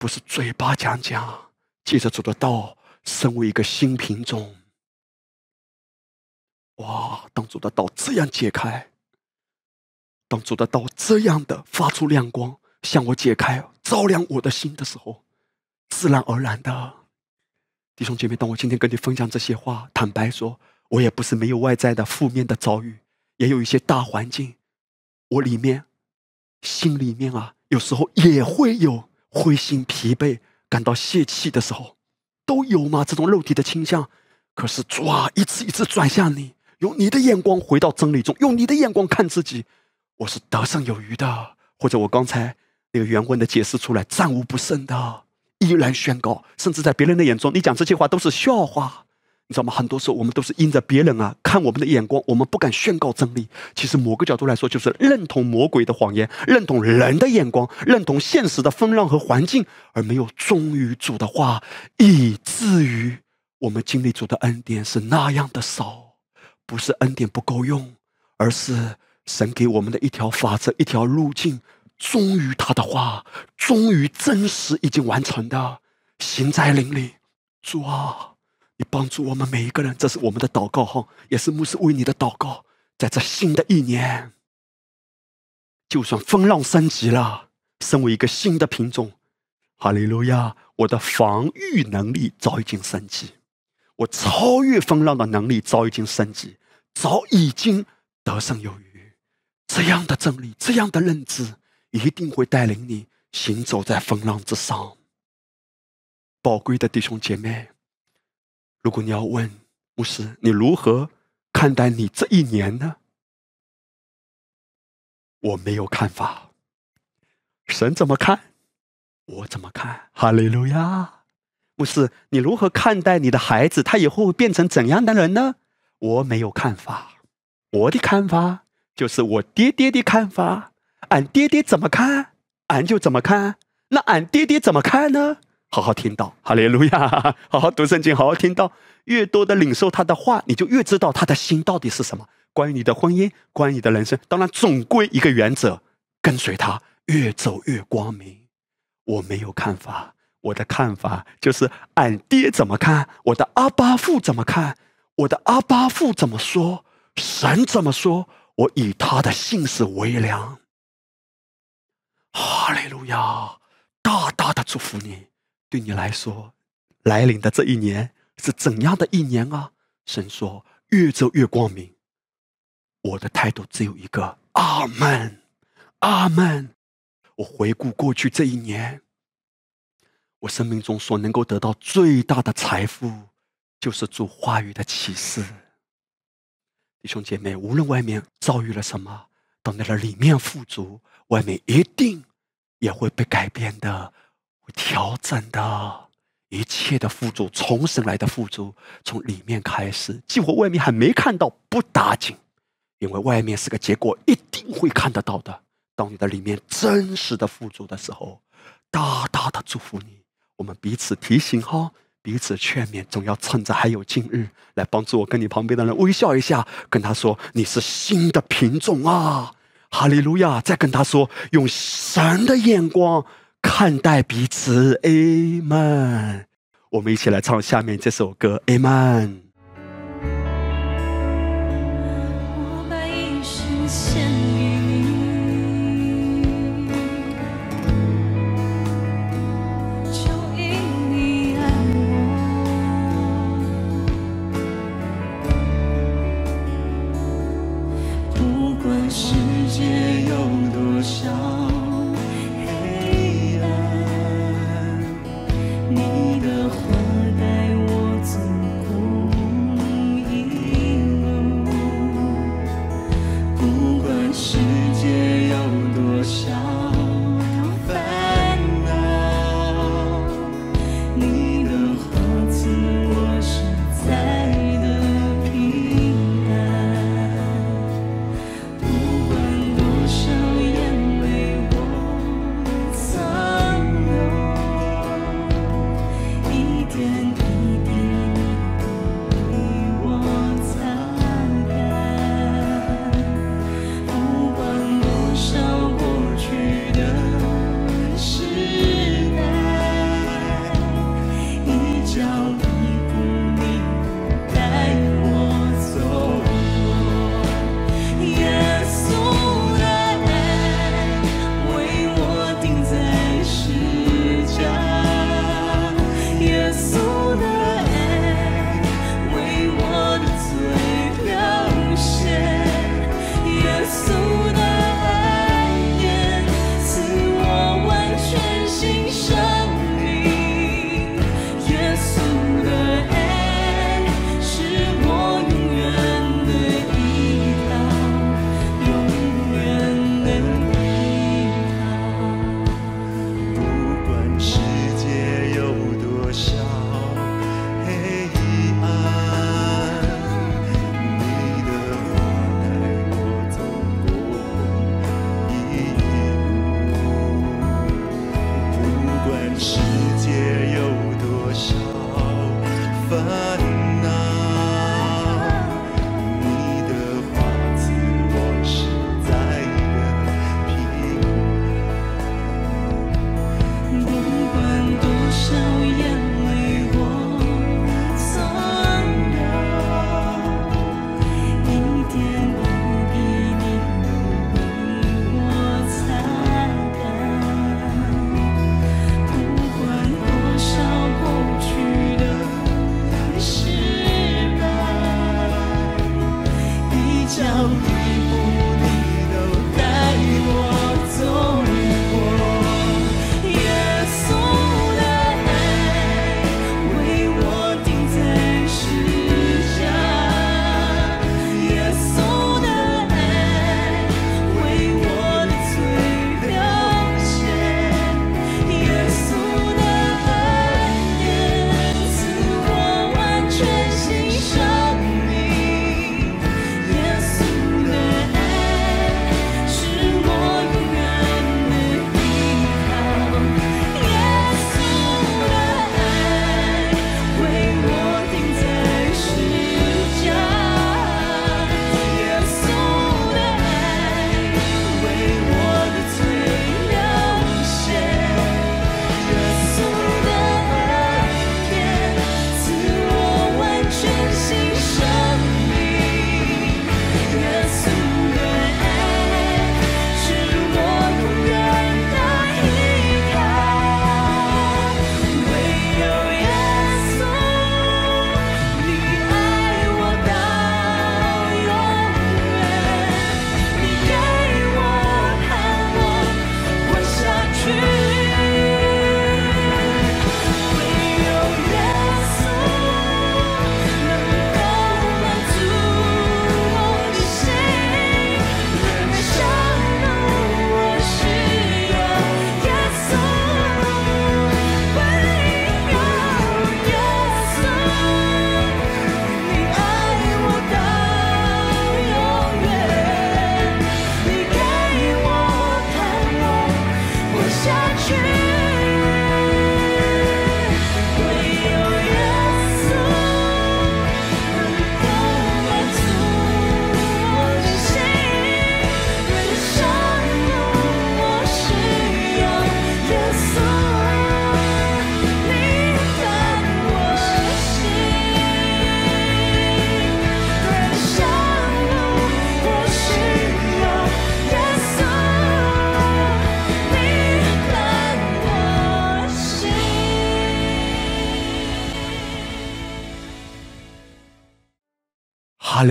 不是嘴巴讲讲，接着主的道，身为一个新品种。哇！当主的道这样解开，当主的道这样的发出亮光，向我解开，照亮我的心的时候。自然而然的，弟兄姐妹，当我今天跟你分享这些话，坦白说，我也不是没有外在的负面的遭遇，也有一些大环境，我里面心里面啊，有时候也会有灰心疲惫、感到泄气的时候，都有吗？这种肉体的倾向。可是抓，一次一次转向你，用你的眼光回到真理中，用你的眼光看自己，我是得胜有余的。或者我刚才那个原文的解释出来，战无不胜的，依然宣告，甚至在别人的眼中，你讲这些话都是笑话。你知道吗？很多时候我们都是因着别人啊看我们的眼光，我们不敢宣告真理。其实某个角度来说，就是认同魔鬼的谎言，认同人的眼光，认同现实的风浪和环境，而没有忠于主的话，以至于我们经历主的恩典是那样的少。不是恩典不够用，而是神给我们的一条法则、一条路径，忠于他的话，忠于真实已经完成的，行在灵里。主啊！你帮助我们每一个人，这是我们的祷告哈，也是牧师为你的祷告。在这新的一年，就算风浪升级了，身为一个新的品种，哈利路亚，我的防御能力早已经升级，我超越风浪的能力早已经升级，早已经得胜有余。这样的真理，这样的认知，一定会带领你行走在风浪之上。宝贵的弟兄姐妹。如果你要问牧师，你如何看待你这一年呢？我没有看法。神怎么看，我怎么看？哈利路亚！牧师，你如何看待你的孩子？他以后会变成怎样的人呢？我没有看法。我的看法就是我爹爹的看法。俺爹爹怎么看，俺就怎么看。那俺爹爹怎么看呢？好好听到，哈利路亚！*laughs* 好好读圣经，好好听到，越多的领受他的话，你就越知道他的心到底是什么。关于你的婚姻，关于你的人生，当然总归一个原则：跟随他，越走越光明。我没有看法，我的看法就是俺爹怎么看，我的阿巴父怎么看，我的阿巴父怎么说，神怎么说，我以他的信使为良。哈利路亚！大大的祝福你。对你来说，来临的这一年是怎样的一年啊？神说：“越走越光明。”我的态度只有一个：阿门，阿门。我回顾过去这一年，我生命中所能够得到最大的财富，就是主话语的启示。弟兄姐妹，无论外面遭遇了什么，到那了里面富足，外面一定也会被改变的。调整的一切的富足，从神来的富足，从里面开始。即使外面还没看到，不打紧，因为外面是个结果，一定会看得到的。当你的里面真实的富足的时候，大大的祝福你。我们彼此提醒哈，彼此劝勉，总要趁着还有今日，来帮助我跟你旁边的人微笑一下，跟他说你是新的品种啊，哈利路亚！再跟他说，用神的眼光。看待彼此，Amen。我们一起来唱下面这首歌，Amen。我们一生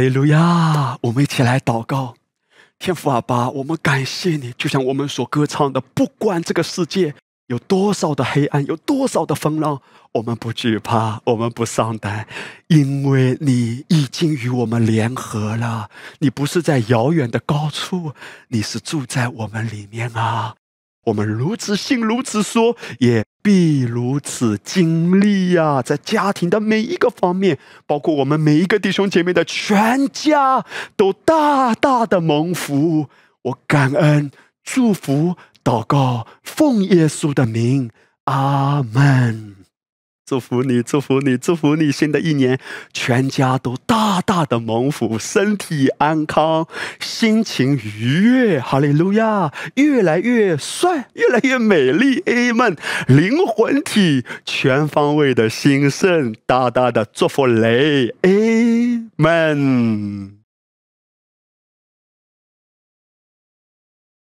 利路亚！我们一起来祷告，天父阿爸，我们感谢你，就像我们所歌唱的，不管这个世界有多少的黑暗，有多少的风浪，我们不惧怕，我们不丧胆，因为你已经与我们联合了。你不是在遥远的高处，你是住在我们里面啊！我们如此信，如此说，也。必如此经历呀，在家庭的每一个方面，包括我们每一个弟兄姐妹的全家，都大大的蒙福。我感恩、祝福、祷告，奉耶稣的名，阿门。祝福你，祝福你，祝福你！新的一年，全家都大大的蒙福，身体安康，心情愉悦。哈利路亚！越来越帅，越来越美丽。阿门！灵魂体全方位的兴盛，大大的祝福雷。阿门。